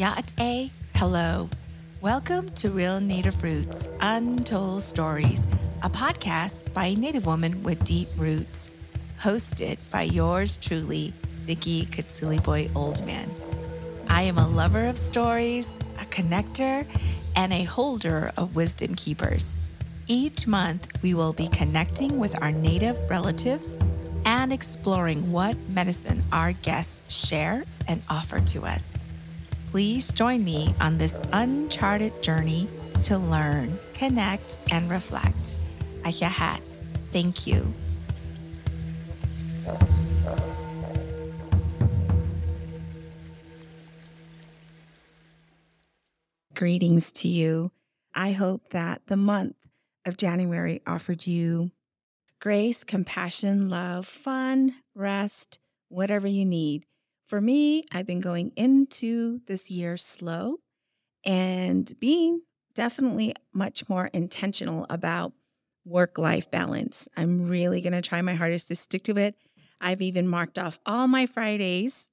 Ya'ate, hello. Welcome to Real Native Roots Untold Stories, a podcast by a Native woman with deep roots, hosted by yours truly, Vicky Katsuli Boy Oldman. I am a lover of stories, a connector, and a holder of wisdom keepers. Each month, we will be connecting with our Native relatives and exploring what medicine our guests share and offer to us. Please join me on this uncharted journey to learn, connect, and reflect. Ayahat. Thank you. Greetings to you. I hope that the month of January offered you grace, compassion, love, fun, rest, whatever you need. For me, I've been going into this year slow and being definitely much more intentional about work life balance. I'm really going to try my hardest to stick to it. I've even marked off all my Fridays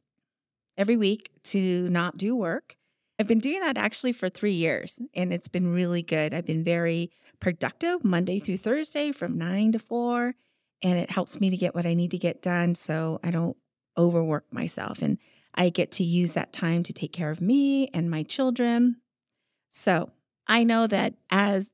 every week to not do work. I've been doing that actually for three years, and it's been really good. I've been very productive Monday through Thursday from nine to four, and it helps me to get what I need to get done so I don't overwork myself. And I get to use that time to take care of me and my children. So I know that as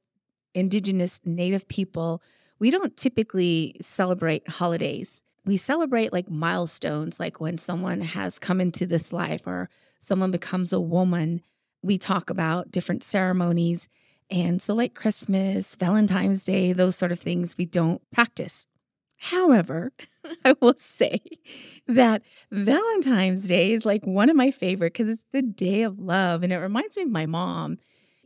Indigenous Native people, we don't typically celebrate holidays. We celebrate like milestones, like when someone has come into this life or someone becomes a woman. We talk about different ceremonies. And so, like Christmas, Valentine's Day, those sort of things, we don't practice. However, I will say that Valentine's Day is like one of my favorite because it's the day of love. And it reminds me of my mom.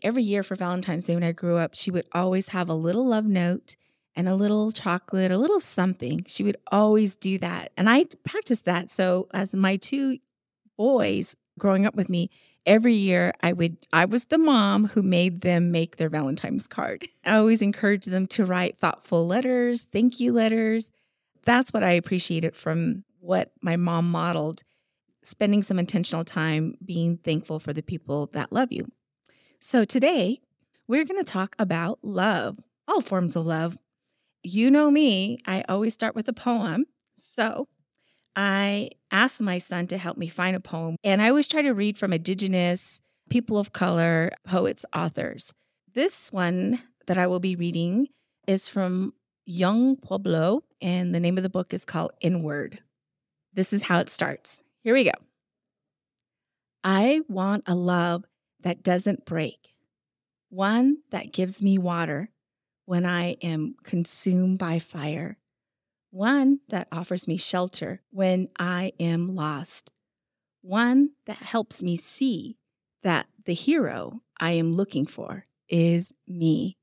Every year for Valentine's Day when I grew up, she would always have a little love note and a little chocolate, a little something. She would always do that. And I practiced that. So as my two boys growing up with me, every year I would I was the mom who made them make their Valentine's card. I always encouraged them to write thoughtful letters, thank you letters. That's what I appreciated from what my mom modeled, spending some intentional time being thankful for the people that love you. So today, we're going to talk about love, all forms of love, you know me, I always start with a poem. So I asked my son to help me find a poem. And I always try to read from Indigenous, people of color, poets, authors. This one that I will be reading is from Yung Pueblo, and the name of the book is called Inward. This is how it starts. Here we go. I want a love that doesn't break, one that gives me water when I am consumed by fire, one that offers me shelter when I am lost, one that helps me see that the hero I am looking for is me.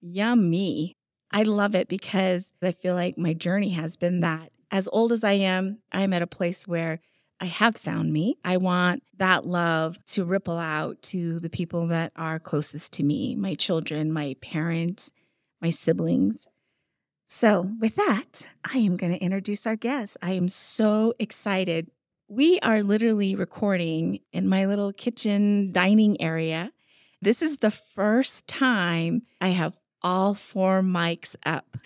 Yummy. I love it because I feel like my journey has been that. As old as I am, I'm at a place where I have found me. I want that love to ripple out to the people that are closest to me my children, my parents, my siblings. So, with that, I am going to introduce our guest. I am so excited. We are literally recording in my little kitchen dining area. This is the first time I have all four mics up.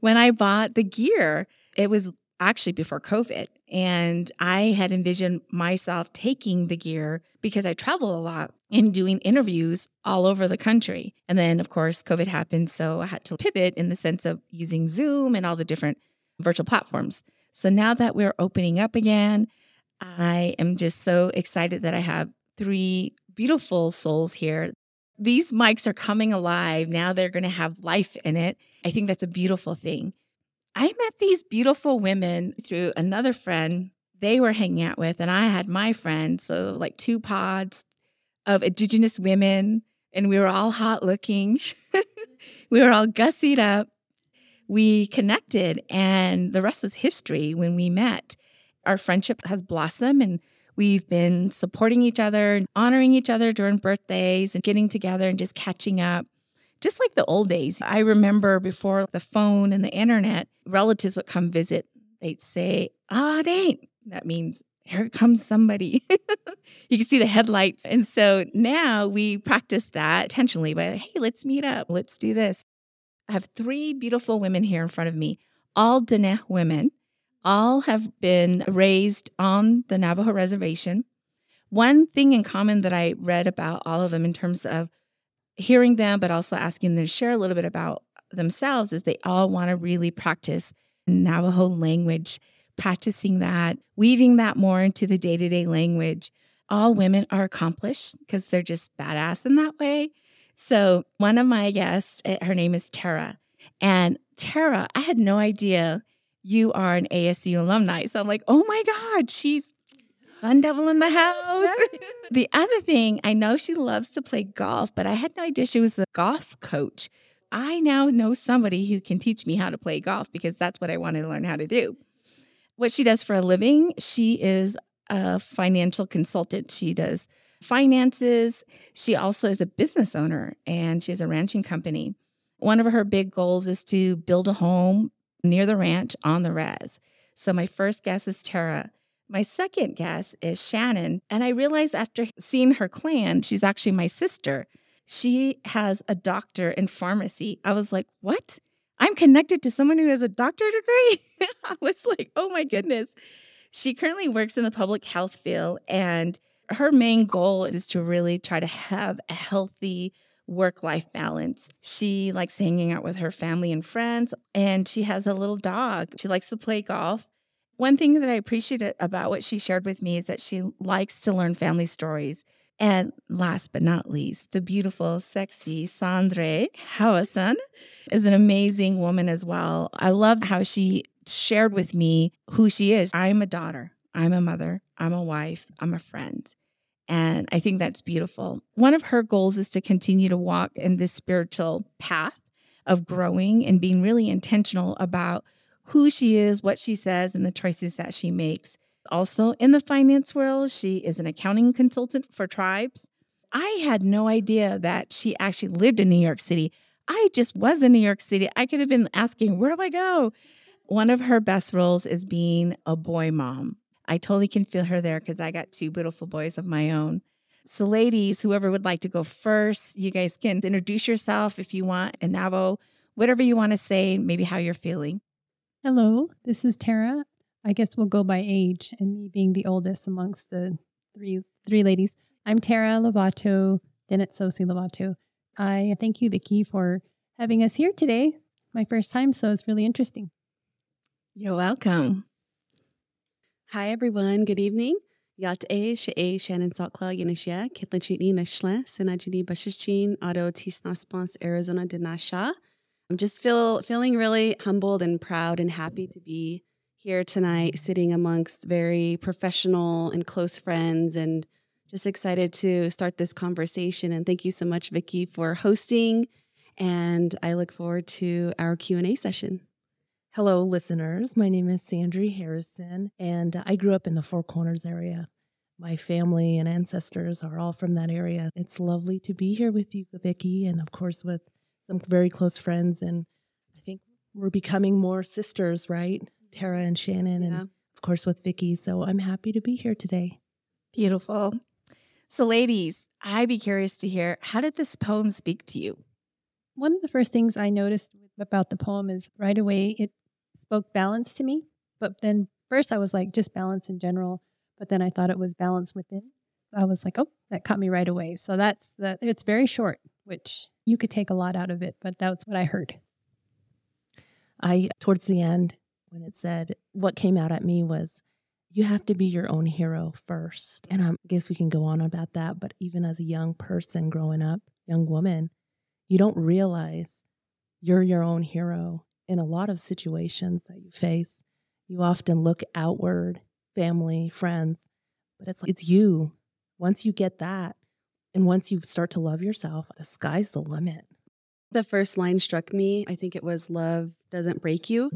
When I bought the gear, it was actually before COVID. And I had envisioned myself taking the gear because I travel a lot and doing interviews all over the country. And then, of course, COVID happened. So I had to pivot in the sense of using Zoom and all the different virtual platforms. So now that we're opening up again, I am just so excited that I have three beautiful souls here. These mics are coming alive. Now they're going to have life in it. I think that's a beautiful thing. I met these beautiful women through another friend they were hanging out with, and I had my friend. So, like two pods of Indigenous women, and we were all hot looking. we were all gussied up. We connected, and the rest was history when we met. Our friendship has blossomed, and we've been supporting each other, and honoring each other during birthdays, and getting together and just catching up just like the old days. I remember before the phone and the internet, relatives would come visit. They'd say, ah, oh, it ain't. That means here comes somebody. you can see the headlights. And so now we practice that intentionally by, hey, let's meet up. Let's do this. I have three beautiful women here in front of me, all Dene women. All have been raised on the Navajo reservation. One thing in common that I read about all of them in terms of hearing them, but also asking them to share a little bit about themselves is they all want to really practice Navajo language, practicing that, weaving that more into the day to day language. All women are accomplished because they're just badass in that way. So, one of my guests, eh, her name is Tara. And Tara, I had no idea you are an ASU alumni. So I'm like, oh my God, she's Sun Devil in the house. the other thing, I know she loves to play golf, but I had no idea she was a golf coach. I now know somebody who can teach me how to play golf because that's what I wanted to learn how to do. What she does for a living, she is a financial consultant. She does finances. She also is a business owner and she has a ranching company. One of her big goals is to build a home near the ranch on the res. So my first guess is Tara. My second guess is Shannon. And I realized after seeing her clan, she's actually my sister. She has a doctor in pharmacy. I was like, what? I'm connected to someone who has a doctorate degree. I was like, oh my goodness. She currently works in the public health field, and her main goal is to really try to have a healthy work life balance. She likes hanging out with her family and friends, and she has a little dog. She likes to play golf. One thing that I appreciate about what she shared with me is that she likes to learn family stories. And last but not least, the beautiful, sexy Sandre Harrison is an amazing woman as well. I love how she shared with me who she is. I'm a daughter, I'm a mother, I'm a wife, I'm a friend. And I think that's beautiful. One of her goals is to continue to walk in this spiritual path of growing and being really intentional about who she is, what she says, and the choices that she makes. Also, in the finance world, she is an accounting consultant for tribes. I had no idea that she actually lived in New York City. I just was in New York City. I could have been asking, where do I go? One of her best roles is being a boy mom. I totally can feel her there because I got two beautiful boys of my own. So, ladies, whoever would like to go first, you guys can introduce yourself if you want, and Navo, whatever you want to say, maybe how you're feeling. Hello, this is Tara. I guess we'll go by age, and me being the oldest amongst the three three ladies. I'm Tara Lovato, Dennett Sosi Lovato. I thank you, Vicki, for having us here today. My first time, so it's really interesting. You're welcome. Hi, everyone. Good evening. Yat e she Shannon Saltkla Yanishia, Kitlachini Nashla, Senajini Bashichin, Auto Tisnaspons, Arizona Dinasha. I'm just feel feeling really humbled and proud and happy to be here tonight, sitting amongst very professional and close friends, and just excited to start this conversation. And thank you so much, Vicki, for hosting. And I look forward to our Q and A session. Hello, listeners. My name is Sandry Harrison, and I grew up in the Four Corners area. My family and ancestors are all from that area. It's lovely to be here with you, Vicki, and of course with some very close friends. And I think we're becoming more sisters, right? Tara and Shannon, and of course with Vicki. So I'm happy to be here today. Beautiful. So, ladies, I'd be curious to hear how did this poem speak to you? One of the first things I noticed about the poem is right away it spoke balance to me. But then first I was like, just balance in general. But then I thought it was balance within. I was like, oh, that caught me right away. So that's the, it's very short, which you could take a lot out of it, but that's what I heard. I, towards the end, when it said, what came out at me was, you have to be your own hero first. And I guess we can go on about that. But even as a young person growing up, young woman, you don't realize you're your own hero in a lot of situations that you face. You often look outward, family, friends, but it's like, it's you. Once you get that, and once you start to love yourself, the sky's the limit. The first line struck me. I think it was love doesn't break you.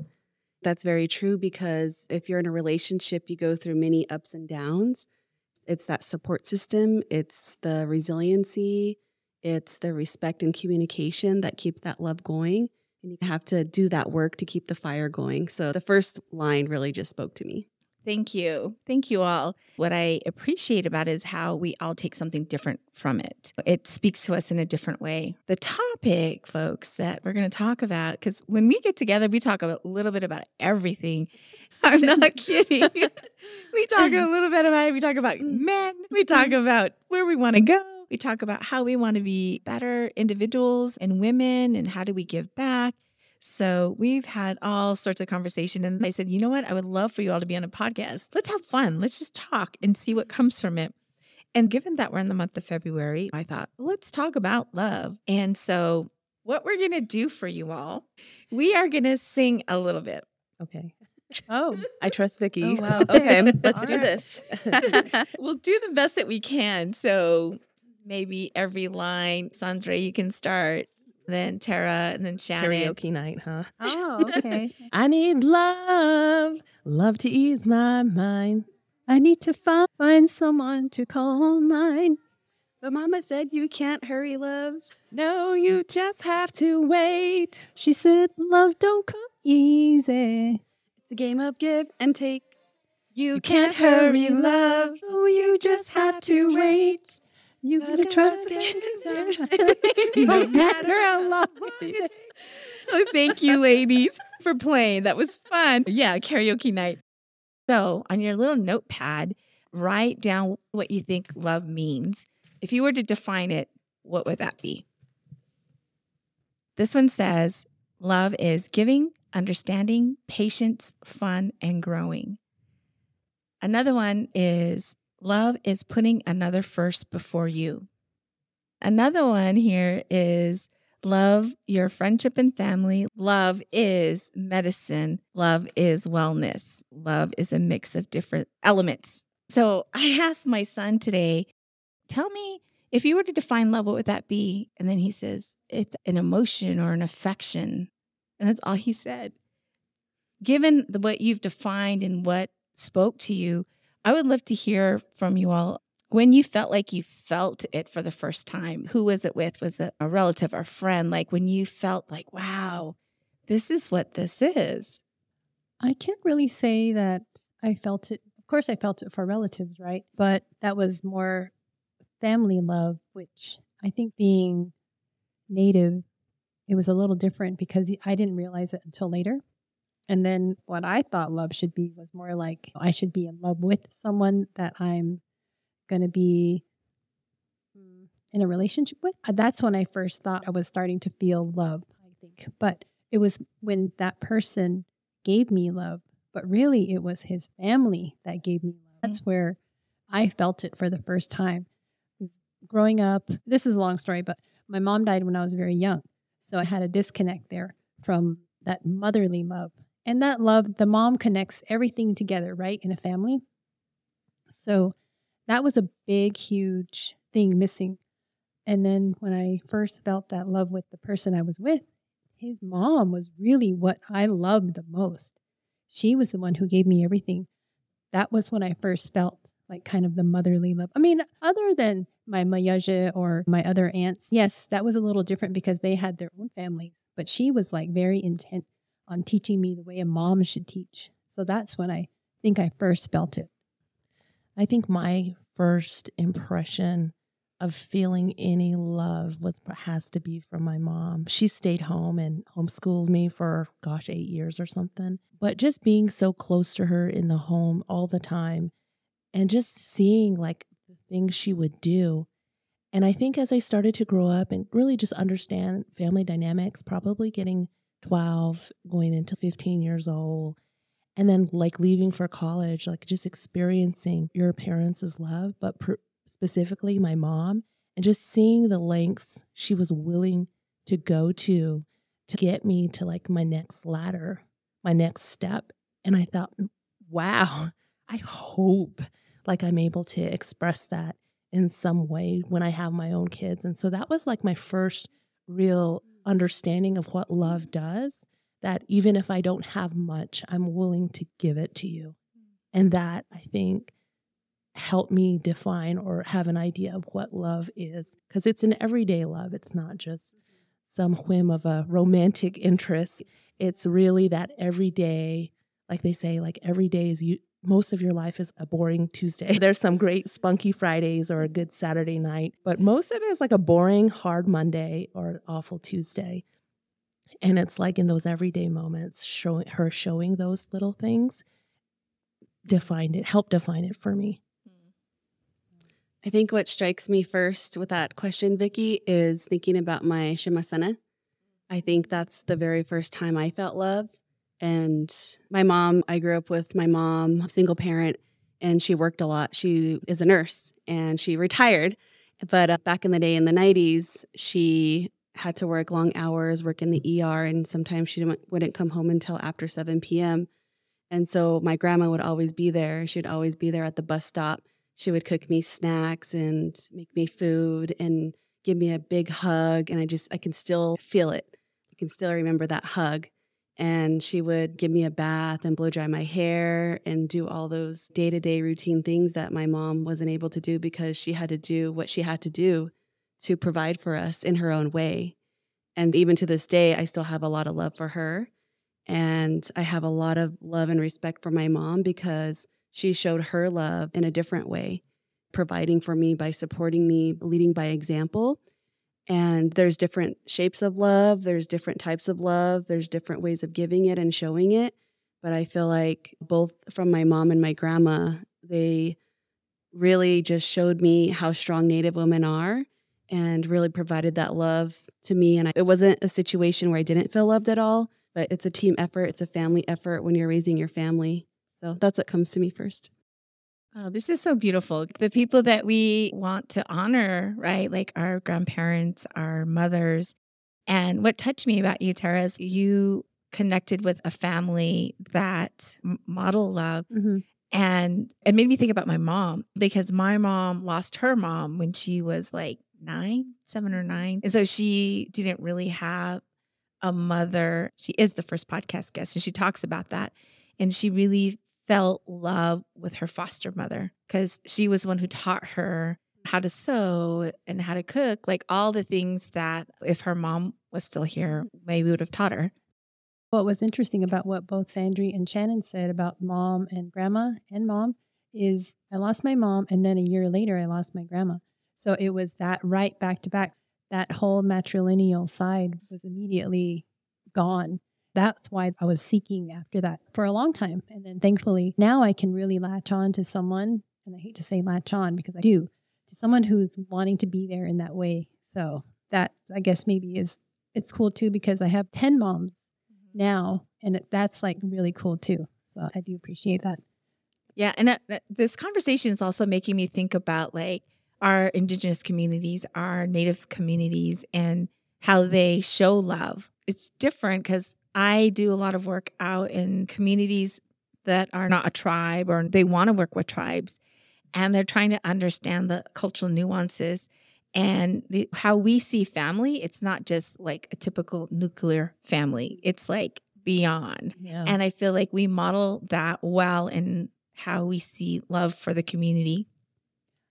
That's very true because if you're in a relationship, you go through many ups and downs. It's that support system, it's the resiliency, it's the respect and communication that keeps that love going. And you have to do that work to keep the fire going. So the first line really just spoke to me. Thank you. Thank you all. What I appreciate about it is how we all take something different from it. It speaks to us in a different way. The topic, folks, that we're going to talk about, because when we get together, we talk a little bit about everything. I'm not kidding. we talk a little bit about it. We talk about mm. men. We talk mm. about where we want to go. We talk about how we want to be better individuals and women and how do we give back. So we've had all sorts of conversation. And mm-hmm. I said, you know what? I would love for you all to be on a podcast. Let's have fun. Let's just talk and see what comes from it. And given that we're in the month of February, I thought, let's talk about love. And so, what we're going to do for you all, we are going to sing a little bit. Okay. Oh, I trust Vicky. Oh, wow. Okay, let's All do right. this. we'll do the best that we can. So, maybe every line, Sandra, you can start, then Tara, and then Shannon. Karaoke night, huh? oh, okay. I need love, love to ease my mind. I need to fi- find someone to call mine. But Mama said you can't hurry, loves. No, you just have to wait. She said, Love don't come easy. It's a game of give and take. You can't hurry, love. Oh, you just have to wait. You Gotta trust it. no matter how long. Oh, thank you, ladies, for playing. That was fun. Yeah, karaoke night. So, on your little notepad, write down what you think love means. If you were to define it, what would that be? This one says love is giving, understanding, patience, fun, and growing. Another one is love is putting another first before you. Another one here is love your friendship and family. Love is medicine. Love is wellness. Love is a mix of different elements. So I asked my son today, tell me if you were to define love, what would that be? And then he says, it's an emotion or an affection. And that's all he said. Given the, what you've defined and what spoke to you, I would love to hear from you all when you felt like you felt it for the first time. Who was it with? Was it a relative or friend? Like when you felt like, wow, this is what this is. I can't really say that I felt it. Of course, I felt it for relatives, right? But that was more family love, which I think being native, it was a little different because I didn't realize it until later. And then what I thought love should be was more like I should be in love with someone that I'm going to be mm, in a relationship with. Uh, That's when I first thought I was starting to feel love, I think. But it was when that person gave me love, but really it was his family that gave me love. That's where I felt it for the first time. Growing up, this is a long story, but my mom died when I was very young. So I had a disconnect there from that motherly love. And that love, the mom connects everything together, right, in a family. So that was a big, huge thing missing. And then when I first felt that love with the person I was with, his mom was really what I loved the most. She was the one who gave me everything. That was when I first felt like kind of the motherly love. I mean, other than my Mayaja or my other aunts, yes, that was a little different because they had their own families. But she was like very intent on teaching me the way a mom should teach. So that's when I think I first felt it. I think my first impression of feeling any love was has to be from my mom. She stayed home and homeschooled me for gosh, 8 years or something. But just being so close to her in the home all the time and just seeing like the things she would do. And I think as I started to grow up and really just understand family dynamics, probably getting 12, going into 15 years old, and then like leaving for college, like just experiencing your parents' love, but specifically my mom, and just seeing the lengths she was willing to go to to get me to like my next ladder, my next step. And I thought, mm, wow, I hope like I'm able to express that in some way when I have my own kids. And so that was like my first real understanding of what love does that even if I don't have much, I'm willing to give it to you. And that I think helped me define or have an idea of what love is because it's an everyday love. It's not just some whim of a romantic interest. It's really that everyday, like they say, like every day is you most of your life is a boring Tuesday. There's some great spunky Fridays or a good Saturday night, but most of it is like a boring, hard Monday or an awful Tuesday. And it's like in those everyday moments, showing her showing those little things defined it, helped define it for me. I think what strikes me first with that question, Vicki, is thinking about my Shimasana. I think that's the very first time I felt love. And my mom, I grew up with my mom, single parent, and she worked a lot. She is a nurse and she retired. But uh, back in the day in the 90s, she had to work long hours, work in the ER, and sometimes she wouldn't come home until after 7 p.m. And so my grandma would always be there. She'd always be there at the bus stop she would cook me snacks and make me food and give me a big hug. And I just, I can still feel it. I can still remember that hug. And she would give me a bath and blow dry my hair and do all those day to day routine things that my mom wasn't able to do because she had to do what she had to do to provide for us in her own way. And even to this day, I still have a lot of love for her. And I have a lot of love and respect for my mom because she showed her love in a different way, providing for me by supporting me, leading by example. And there's different shapes of love, there's different types of love, there's different ways of giving it and showing it. But I feel like both from my mom and my grandma, they really just showed me how strong Native women are and really provided that love to me. And it wasn't a situation where I didn't feel loved at all, but it's a team effort, it's a family effort when you're raising your family. So that's what comes to me first. Oh, this is so beautiful. The people that we want to honor, right? Like our grandparents, our mothers. And what touched me about you, Tara, is you connected with a family that model love. Mm-hmm. And it made me think about my mom because my mom lost her mom when she was like nine, seven or nine. And so she didn't really have a mother. She is the first podcast guest, and she talks about that. And she really felt love with her foster mother because she was one who taught her how to sew and how to cook, like all the things that if her mom was still here, maybe would have taught her. What was interesting about what both Sandry and Shannon said about mom and grandma and mom is I lost my mom and then a year later I lost my grandma. So it was that right back to back. That whole matrilineal side was immediately gone that's why I was seeking after that for a long time. And then thankfully now I can really latch on to someone, and I hate to say latch on because I do, to someone who's wanting to be there in that way. So that I guess maybe is it's cool too because I have 10 moms mm-hmm. now and it, that's like really cool too. So I do appreciate that. Yeah, and uh, this conversation is also making me think about like our indigenous communities, our native communities and how they show love. It's different cuz I do a lot of work out in communities that are not a tribe or they want to work with tribes and they're trying to understand the cultural nuances and the, how we see family it's not just like a typical nuclear family it's like beyond yeah. and i feel like we model that well in how we see love for the community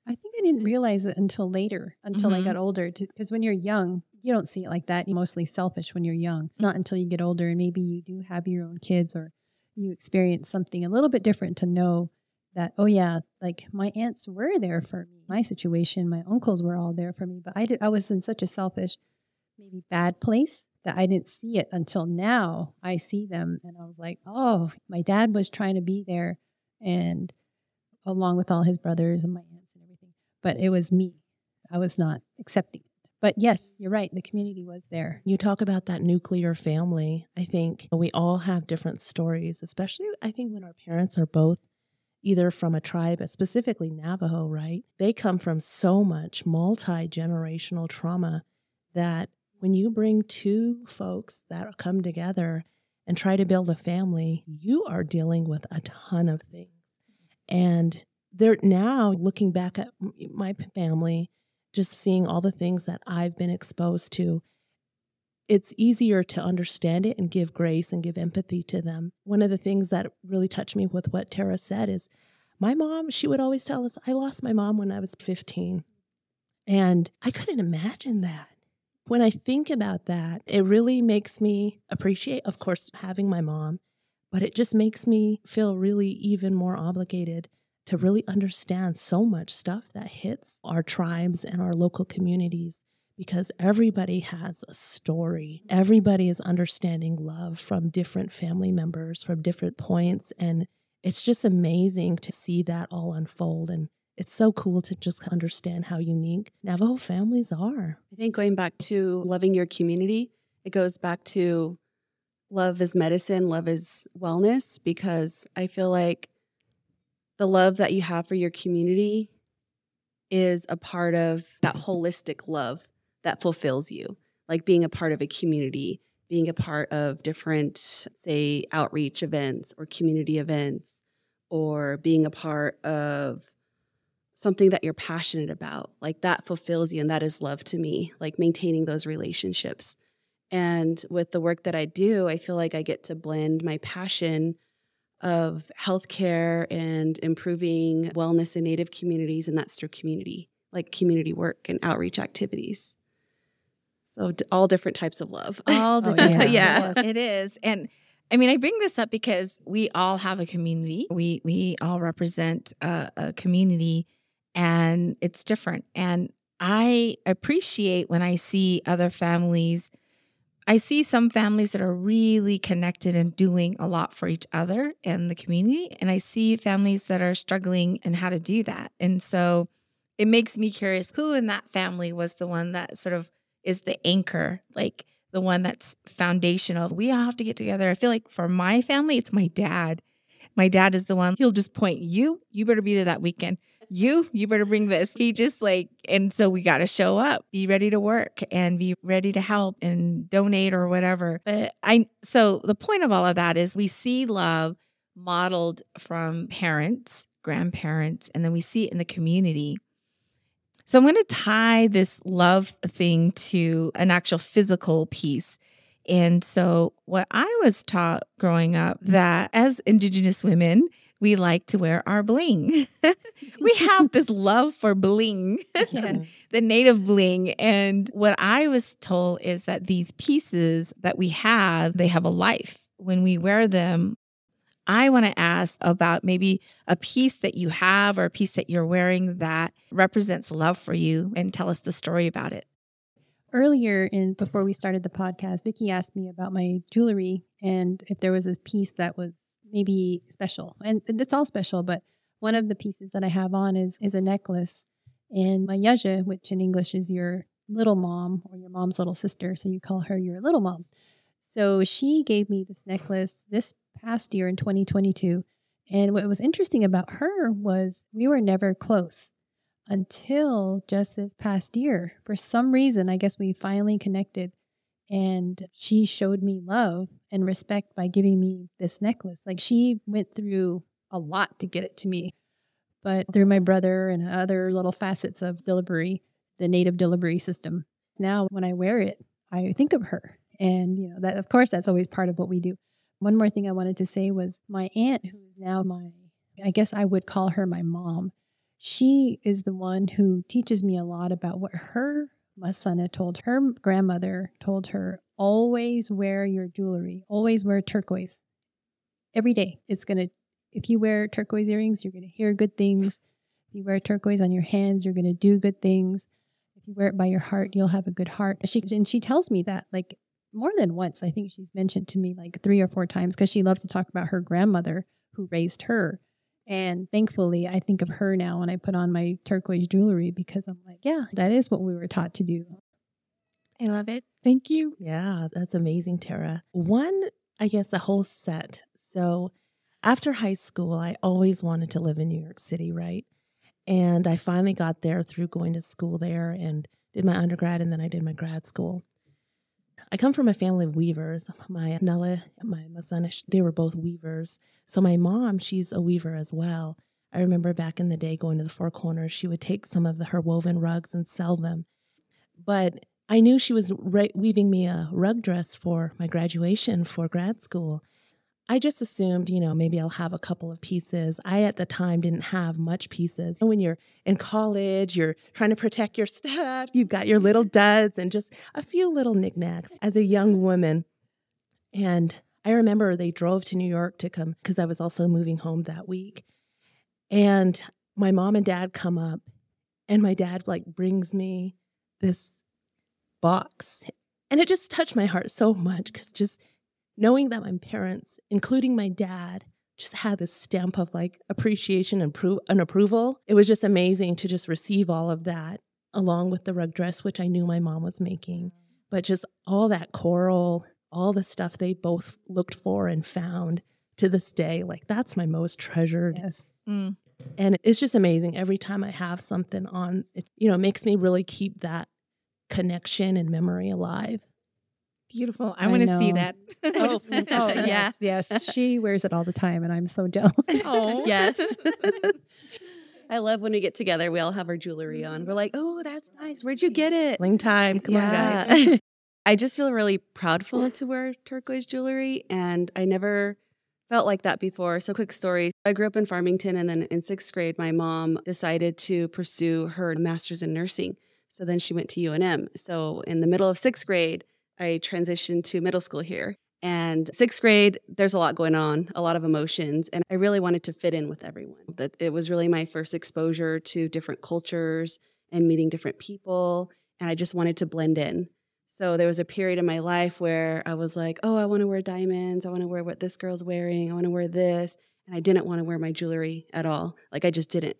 i think i didn't realize it until later until mm-hmm. i got older because when you're young you don't see it like that. You're mostly selfish when you're young, not until you get older and maybe you do have your own kids or you experience something a little bit different to know that, oh yeah, like my aunts were there for me. My situation, my uncles were all there for me, but I did I was in such a selfish, maybe bad place that I didn't see it until now. I see them and I was like, oh, my dad was trying to be there and along with all his brothers and my aunts and everything. But it was me. I was not accepting but yes, you're right. The community was there. You talk about that nuclear family. I think we all have different stories, especially I think when our parents are both either from a tribe, uh, specifically Navajo, right? They come from so much multi generational trauma that when you bring two folks that come together and try to build a family, you are dealing with a ton of things. And they're now looking back at my family just seeing all the things that I've been exposed to, it's easier to understand it and give grace and give empathy to them. One of the things that really touched me with what Tara said is my mom, she would always tell us, I lost my mom when I was 15. And I couldn't imagine that. When I think about that, it really makes me appreciate, of course, having my mom, but it just makes me feel really even more obligated to really understand so much stuff that hits our tribes and our local communities because everybody has a story. Everybody is understanding love from different family members, from different points. And it's just amazing to see that all unfold. And it's so cool to just understand how unique Navajo families are. I think going back to loving your community, it goes back to love is medicine, love is wellness, because I feel like the love that you have for your community is a part of that holistic love that fulfills you, like being a part of a community, being a part of different, say, outreach events or community events, or being a part of something that you're passionate about. Like that fulfills you, and that is love to me, like maintaining those relationships. And with the work that I do, I feel like I get to blend my passion of healthcare and improving wellness in Native communities, and that's through community, like community work and outreach activities. So d- all different types of love. All different yeah. types. Yes. Yeah, it is. And I mean, I bring this up because we all have a community. We we all represent a, a community, and it's different. And I appreciate when I see other families. I see some families that are really connected and doing a lot for each other and the community. And I see families that are struggling and how to do that. And so it makes me curious who in that family was the one that sort of is the anchor, like the one that's foundational. We all have to get together. I feel like for my family, it's my dad. My dad is the one, he'll just point, you, you better be there that weekend. You, you better bring this. He just like, and so we got to show up, be ready to work and be ready to help and donate or whatever. But I, so the point of all of that is we see love modeled from parents, grandparents, and then we see it in the community. So I'm going to tie this love thing to an actual physical piece. And so what I was taught growing up that as indigenous women, we like to wear our bling. we have this love for bling, Yes. the native bling. And what I was told is that these pieces that we have, they have a life. When we wear them, I want to ask about maybe a piece that you have or a piece that you're wearing that represents love for you and tell us the story about it. Earlier in before we started the podcast, Vicky asked me about my jewelry and if there was a piece that was maybe special. And it's all special, but one of the pieces that I have on is is a necklace. And my yaja, which in English is your little mom or your mom's little sister, so you call her your little mom. So she gave me this necklace this past year in 2022. And what was interesting about her was we were never close until just this past year. For some reason, I guess we finally connected and she showed me love and respect by giving me this necklace. Like she went through a lot to get it to me, but through my brother and other little facets of delivery, the native delivery system. Now, when I wear it, I think of her. And, you know, that of course, that's always part of what we do. One more thing I wanted to say was my aunt, who is now my, I guess I would call her my mom she is the one who teaches me a lot about what her masana told her grandmother told her always wear your jewelry. Always wear turquoise. Every day. It's going to if you wear turquoise earrings you're going to hear good things. If you wear turquoise on your hands you're going to do good things. If you wear it by your heart you'll have a good heart. She and she tells me that like more than once i think she's mentioned to me like three or four times because she loves to talk about her grandmother who raised her and thankfully, I think of her now when I put on my turquoise jewelry because I'm like, yeah, that is what we were taught to do. I love it. Thank you. Yeah, that's amazing, Tara. One, I guess, a whole set. So after high school, I always wanted to live in New York City, right? And I finally got there through going to school there and did my undergrad and then I did my grad school. I come from a family of weavers. My Nella and my Masana, they were both weavers. So my mom, she's a weaver as well. I remember back in the day going to the Four Corners, she would take some of the, her woven rugs and sell them. But I knew she was re- weaving me a rug dress for my graduation for grad school. I just assumed, you know, maybe I'll have a couple of pieces. I at the time didn't have much pieces. When you're in college, you're trying to protect your stuff. You've got your little duds and just a few little knickknacks as a young woman. And I remember they drove to New York to come because I was also moving home that week. And my mom and dad come up, and my dad like brings me this box. And it just touched my heart so much because just knowing that my parents, including my dad, just had this stamp of like appreciation and, pro- and approval. It was just amazing to just receive all of that along with the rug dress, which I knew my mom was making. But just all that coral, all the stuff they both looked for and found to this day, like that's my most treasured. Yes. Mm. And it's just amazing every time I have something on, it, you know, makes me really keep that connection and memory alive. Beautiful. I I want to oh, see that. Oh, oh yeah. yes, yes. She wears it all the time, and I'm so jealous. Oh. yes. I love when we get together. We all have our jewelry on. We're like, oh, that's nice. Where'd you get it? Bling time. Come on, guys. I just feel really proudful to wear turquoise jewelry, and I never felt like that before. So, quick story I grew up in Farmington, and then in sixth grade, my mom decided to pursue her master's in nursing. So then she went to UNM. So, in the middle of sixth grade, I transitioned to middle school here. And sixth grade, there's a lot going on, a lot of emotions. And I really wanted to fit in with everyone. That it was really my first exposure to different cultures and meeting different people. And I just wanted to blend in. So there was a period in my life where I was like, oh, I want to wear diamonds. I want to wear what this girl's wearing. I want to wear this. And I didn't want to wear my jewelry at all. Like I just didn't.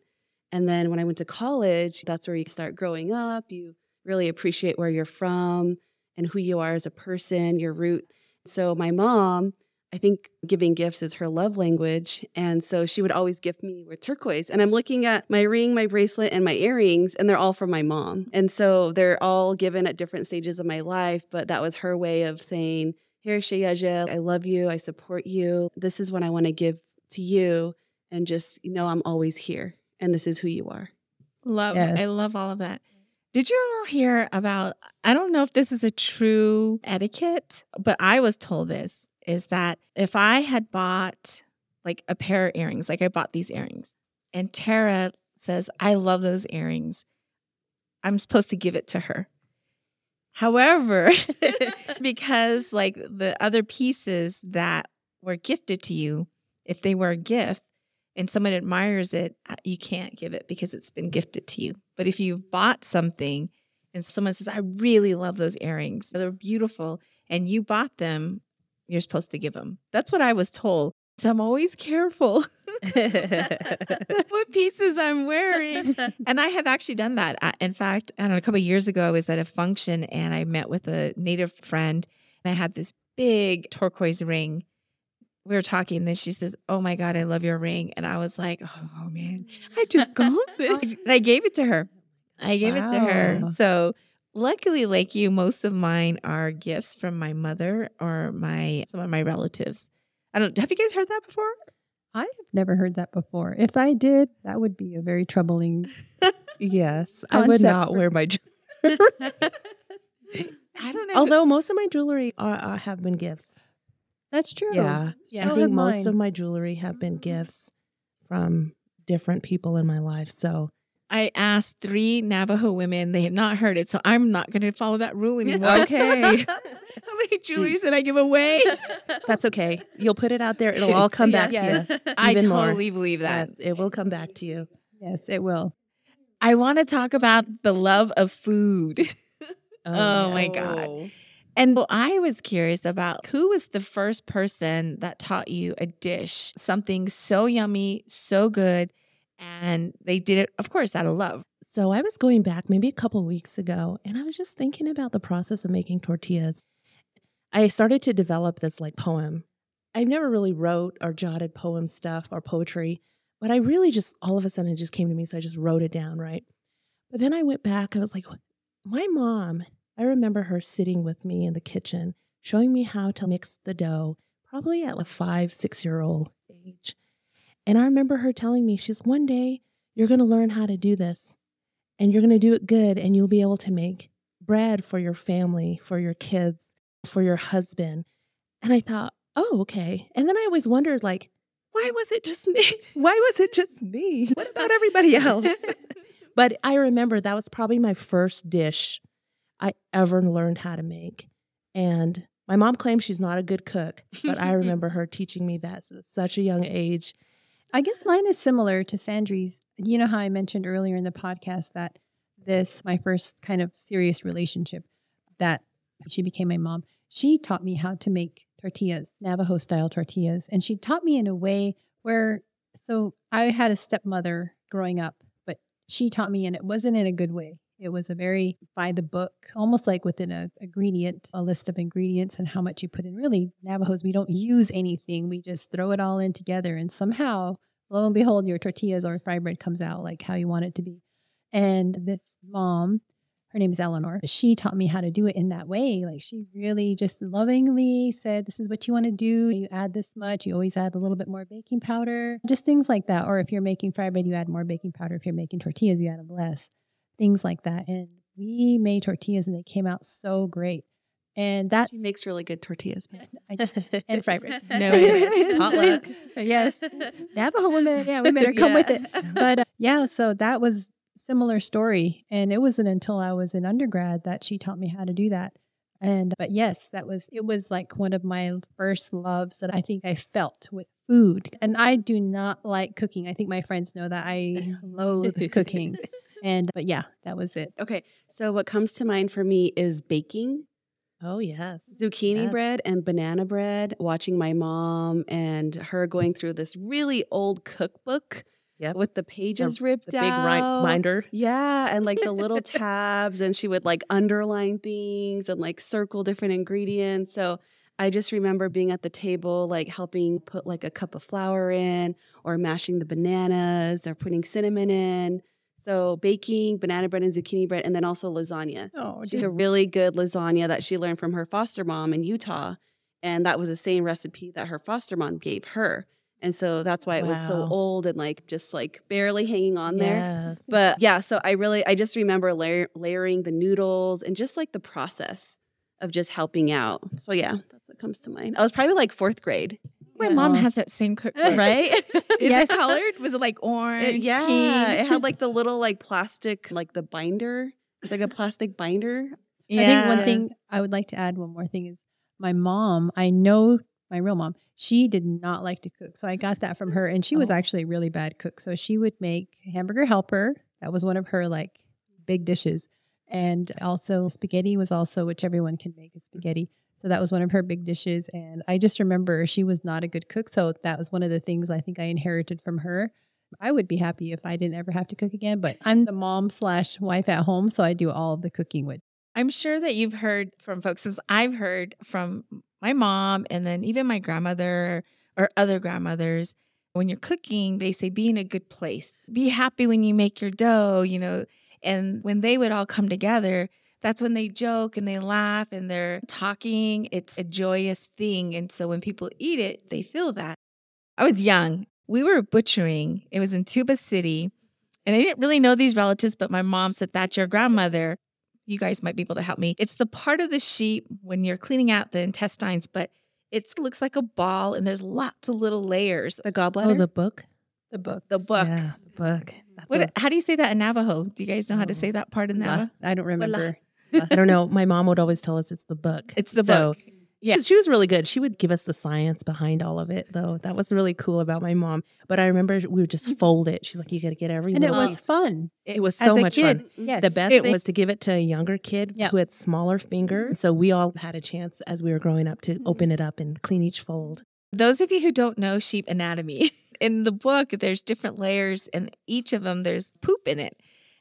And then when I went to college, that's where you start growing up. You really appreciate where you're from and who you are as a person, your root. So my mom, I think giving gifts is her love language. And so she would always gift me with turquoise. And I'm looking at my ring, my bracelet, and my earrings, and they're all from my mom. And so they're all given at different stages of my life. But that was her way of saying, Here, Shayaja, I love you. I support you. This is what I want to give to you. And just you know, I'm always here. And this is who you are. Love. Yes. I love all of that. Did you all hear about? I don't know if this is a true etiquette, but I was told this is that if I had bought like a pair of earrings, like I bought these earrings, and Tara says, I love those earrings, I'm supposed to give it to her. However, because like the other pieces that were gifted to you, if they were a gift and someone admires it, uh, you can't give it because it's been gifted to you. But if you've bought something and someone says, I really love those earrings, they're beautiful, and you bought them, you're supposed to give them. That's what I was told. So I'm always careful what pieces I'm wearing. And I have actually done that. I- In fact, I don't know, a couple of years ago, I was at a function and I met with a native friend and I had this big turquoise ring. We were talking, and then she says, Oh my God, I love your ring. And I was like, Oh man, I just got this. And I gave it to her. I gave it to her. So luckily, like you, most of mine are gifts from my mother or my some of my relatives. I don't have you guys heard that before? I have never heard that before. If I did, that would be a very troubling. Yes, I would not for- wear my jewelry. I don't know. Although most of my jewelry are, are, have been gifts. That's true. Yeah. Yeah. I think most mine. of my jewelry have been mm-hmm. gifts from different people in my life. So I asked three Navajo women. They have not heard it, so I'm not going to follow that rule anymore. Okay. How many jewelries did I give away? that's okay. You'll put it out there. It'll all come back Yes. to you. I Even more. totally believe that. Yes, it will come back to you. Yes, it will. I want to talk about the love of food. Oh, oh my God. And well, I was curious about who was the first person that taught you a dish, something so yummy, so good, and they did it, of course, out of love. So I was going back maybe a couple weeks ago and I was just thinking about the process of making tortillas. I started to develop this like poem. I've never really wrote or jotted poem stuff or poetry, but I really just all of a sudden it just came to me. So I just wrote it down, right? But then I went back, I was like, my mom, I remember her sitting with me in the kitchen, showing me how to mix the dough, probably at a five, six year old age. And I remember her telling me, she's one day you're going to learn how to do this and you're going to do it good and you'll be able to make bread for your family, for your kids, for your husband. And I thought, oh, okay. And then I always wondered, like, why was it just me? Why was it just me? What about everybody else? but I remember that was probably my first dish I ever learned how to make. And My mom claims she's not a good cook, but I remember her teaching me that at such a young age. I guess mine is similar to Sandry's. You know how I mentioned earlier in the podcast that this, my first kind of serious relationship, that she became my mom. She taught me how to make tortillas, Navajo style tortillas. And she taught me in a way where, so I had a stepmother growing up, but she taught me, and it wasn't in a good way. It was a very by the book, almost like within a ingredient, a list of ingredients and how much you put in. Really, Navajos, we don't use anything. We just throw it all in together. And somehow, lo and behold, your tortillas or fry bread comes out like how you want it to be. And this mom, her name is Eleanor, she taught me how to do it in that way. Like she really just lovingly said, This is what you want to do. You add this much. You always add a little bit more baking powder, just things like that. Or if you're making fry bread, you add more baking powder. If you're making tortillas, you add less things like that. And we made tortillas and they came out so great. And that She makes really good tortillas. man. I, and fry bread. No, potluck. yes. Navajo women, yeah, we made her come with it. But uh, yeah, so that was similar story. And it wasn't until I was in undergrad that she taught me how to do that. And but yes, that was it was like one of my first loves that I think I felt with food. And I do not like cooking. I think my friends know that I loathe cooking. And but yeah, that was it. Okay, so what comes to mind for me is baking Oh, yes. zucchini Yes. bread and banana bread. Watching my mom and her going through this really old cookbook Yep. with the pages ripped The out. big binder. Yeah, and like the little tabs, and she would like underline things and like circle different ingredients. So I just remember being at the table, like helping put like a cup of flour in, or mashing the bananas, or putting cinnamon in. So baking, banana bread, and zucchini bread, and then also lasagna. Oh, She had a really good lasagna that she learned from her foster mom in Utah. And that was the same recipe that her foster mom gave her. And so that's why it was so old and like just like barely hanging on there. Yes. But yeah, so I really, I just remember layer, layering the noodles and just like the process of just helping out. So yeah, that's what comes to mind. I was probably like fourth grade, My Yeah. mom uh-huh. has that same cookbook. right? Is Yes. it colored? Was it like orange? It- yeah, pink? it had like the little like plastic, like the binder. It's like a plastic binder. I think one thing I would like to add one more thing is my mom, I know my real mom, she did not like to cook. So I got that from her and she was Oh. actually a really bad cook. So she would make hamburger helper. That was one of her like big dishes. And also spaghetti was also which everyone can make is spaghetti. So that was one of her big dishes. And I just remember she was not a good cook. So that was one of the things I think I inherited from her. I would be happy if I didn't ever have to cook again, but I'm the mom slash wife at home. So I do all of the cooking with I'm sure that you've heard from folks, as I've heard from my mom and then even my grandmother or other grandmothers. When you're cooking, they say be in a good place. Be happy when you make your dough, you know. And when they would all come together, that's when they joke and they laugh and they're talking. It's a joyous thing. And so when people eat it, they feel that. I was young. We were butchering. It was in Tuba City. And I didn't really know these relatives, but my mom said, That's your grandmother you guys might be able to help me. It's the part of the sheep when you're cleaning out the intestines, but it looks like a ball and there's lots of little layers. The gallbladder. Oh, the book? the book. The book. Yeah, the book. What? a- how do you say that in Navajo? Do you guys know how to Oh, say that part in Navajo? I don't remember. I don't know. My mom would always tell us it's the book. It's the So, book. Yeah. She, she was really good. She would give us the science behind all of it, though. That was really cool about my mom. But I remember we would just mm-hmm. fold it. She's like, "You got to get every." And it was fun. It was so much kid, fun. Yes. The best It thing was- was to give it to a younger kid Yep. who had smaller fingers. Mm-hmm. So we all had a chance as we were growing up to mm-hmm. open it up and clean each fold. Those of you who don't know sheep anatomy, in the book, there's different layers, and each of them, there's poop in it.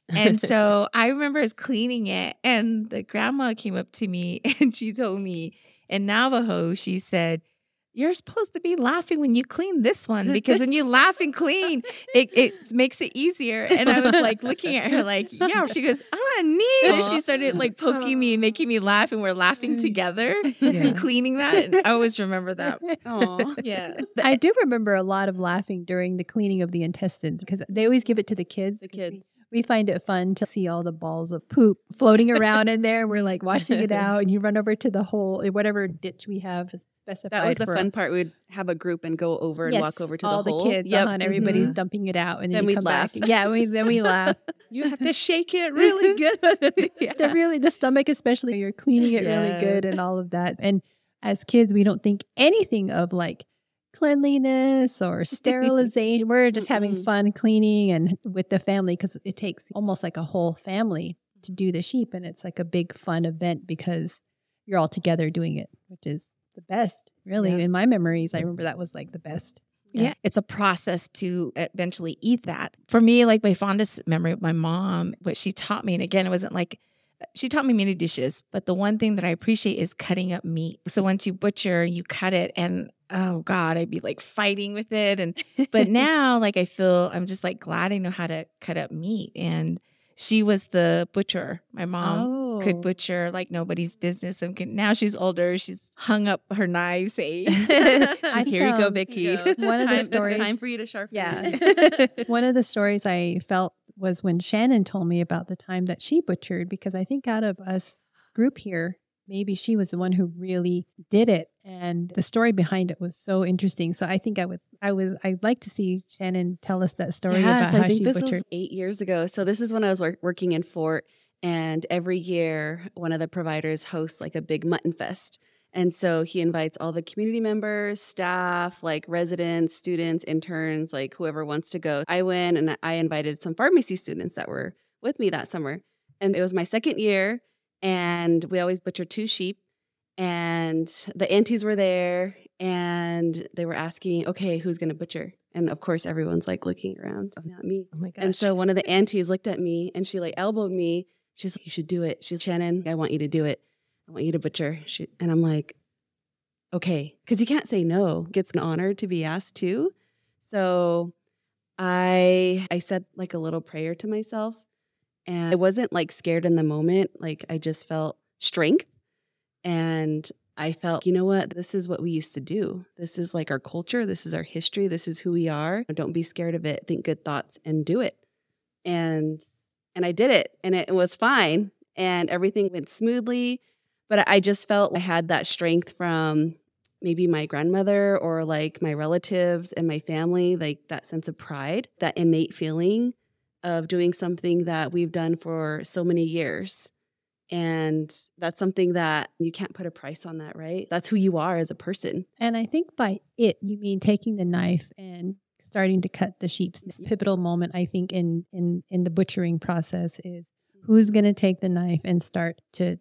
And so I remember us cleaning it, and the grandma came up to me and she told me in Navajo, she said, You're supposed to be laughing when you clean this one because when you laugh and clean, it, it makes it easier. And I was like looking at her, like, Yeah. She goes, Ah, neat. And she started like poking me and making me laugh, and we're laughing together Yeah. and cleaning that. And I always remember that. Aw. Yeah. I do remember a lot of laughing during the cleaning of the intestines because they always give it to the kids. The kids. We, we find it fun to see all the balls of poop floating around in there. We're like washing it out, and you run over to the hole, whatever ditch we have specified. That was the fun part. We'd have a group and go over and walk over to all the hole. All the kids. Yep. uh-huh, and everybody's Mhm. dumping it out, and then, Then come laugh. back. Yeah, we then we laugh. You have to shake it really good. the really the stomach especially you're cleaning it really good and all of that and as kids, we don't think anything of like cleanliness or sterilization. We're just having fun cleaning and with the family because it takes almost like a whole family to do the sheep. And it's like a big fun event because you're all together doing it, which is the best, really. Yes. In my memories, I remember that was like the best. Yeah. It's a process to eventually eat that. For me, like my fondest memory of my mom, what she taught me, and again, it wasn't like she taught me many dishes, but the one thing that I appreciate is cutting up meat. So once you butcher, you cut it and oh God, I'd be like fighting with it. And but now like I feel I'm just like glad I know how to cut up meat. And she was the butcher. My mom Oh. could butcher like nobody's business. And can, now she's older. She's hung up her knives. Eh? saying, She's, here you go, Vicky. One of the Time- stories- Time for you to sharpen. Yeah. One of the stories I felt was when Shannon told me about the time that she butchered, because I think out of us group here, maybe she was the one who really did it. And the story behind it was so interesting. So I think I would, I would, I'd like to see Shannon tell us that story about so how I think she this butchered. was eight years ago. So this is when I was wor- working in Fort, and every year one of the providers hosts like a big mutton fest. And so he invites all the community members, staff, like residents, students, interns, like whoever wants to go. I went and I invited some pharmacy students that were with me that summer. And it was my second year, and we always butcher two sheep. And the aunties were there, and they were asking, okay, who's going to butcher? And of course, everyone's like looking around, oh, not me. Oh my gosh. And so one of the aunties looked at me and she like elbowed me. She's like, You should do it. She's Shannon, I want you to do it. I want you to butcher. She, and I'm like, Okay. Because you can't say no. It's an honor to be asked to. So I I said like a little prayer to myself. And I wasn't like scared in the moment. Like I just felt strength. And I felt, you know what? This is what we used to do. This is like our culture. This is our history. This is who we are. Don't be scared of it. Think good thoughts and do it. And and I did it and it was fine and everything went smoothly, but I just felt I had that strength from maybe my grandmother or like my relatives and my family, like that sense of pride, that innate feeling of doing something that we've done for so many years. And that's something that you can't put a price on that, right? That's who you are as a person. And I think by it, you mean taking the knife and starting to cut the sheep's This pivotal moment. I think in in in the butchering process is who's going to take the knife and start to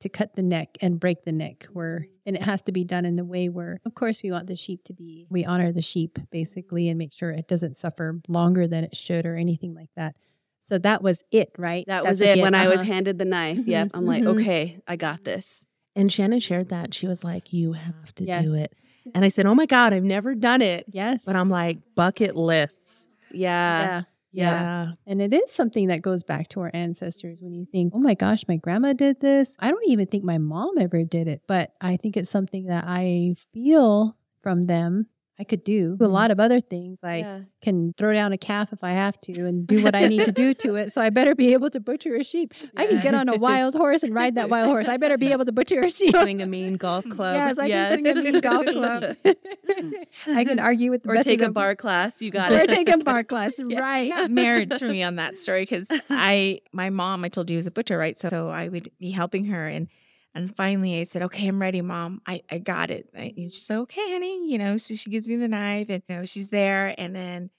to cut the neck and break the neck. Where and it has to be done in the way where, of course, we want the sheep to be. We honor the sheep basically and make sure it doesn't suffer longer than it should or anything like that. So that was it, right? That That's was what it you- when I was uh-huh. handed the knife. Mhm, Yep. I'm like, mhm. okay, I got this. and Shannon shared that. She was like, You have to Yes. do it. And I said, Oh my God, I've never done it. Yes. But I'm like, bucket lists. Yeah. yeah. Yeah. And it is something that goes back to our ancestors when you think, oh my gosh, my grandma did this. I don't even think my mom ever did it, but I think it's something that I feel from them I could do. A mm-hmm. lot of other things. I yeah. can throw down a calf if I have to and do what I need to do to it. So I better be able to butcher a sheep. I can get on a wild horse and ride that wild horse. I better be able to butcher a sheep. Swing a mean golf club. Yes, I can swing a mean golf club. I can argue with the or best take of a the- bar class. You got it. or it. take a bar class. Right. marriage for me on that story because I, my mom, I told you was a butcher, right? So, so I would be helping her, and and finally I said, "Okay, I'm ready, mom. I I got it." I, and she said, "Okay, honey," you know. So she gives me the knife, and you know she's there, and then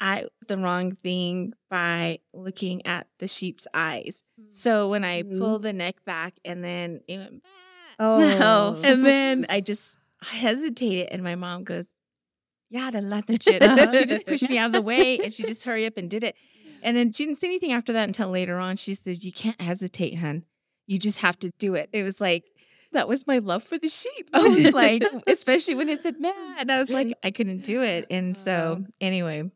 I the wrong thing by looking at the sheep's eyes. So when I Mhm. pull the neck back, and then it went back, Oh. and then I just hesitated, and my mom goes, "Yeah, "Yada lana shit." she just pushed me out of the way, and she just hurry up and did it. And then she didn't say anything after that until later on. She says, "You can't hesitate, hun. You just have to do it." It was like that was my love for the sheep. I was like, especially when it said "man," and I was like, I couldn't do it. And so, anyway,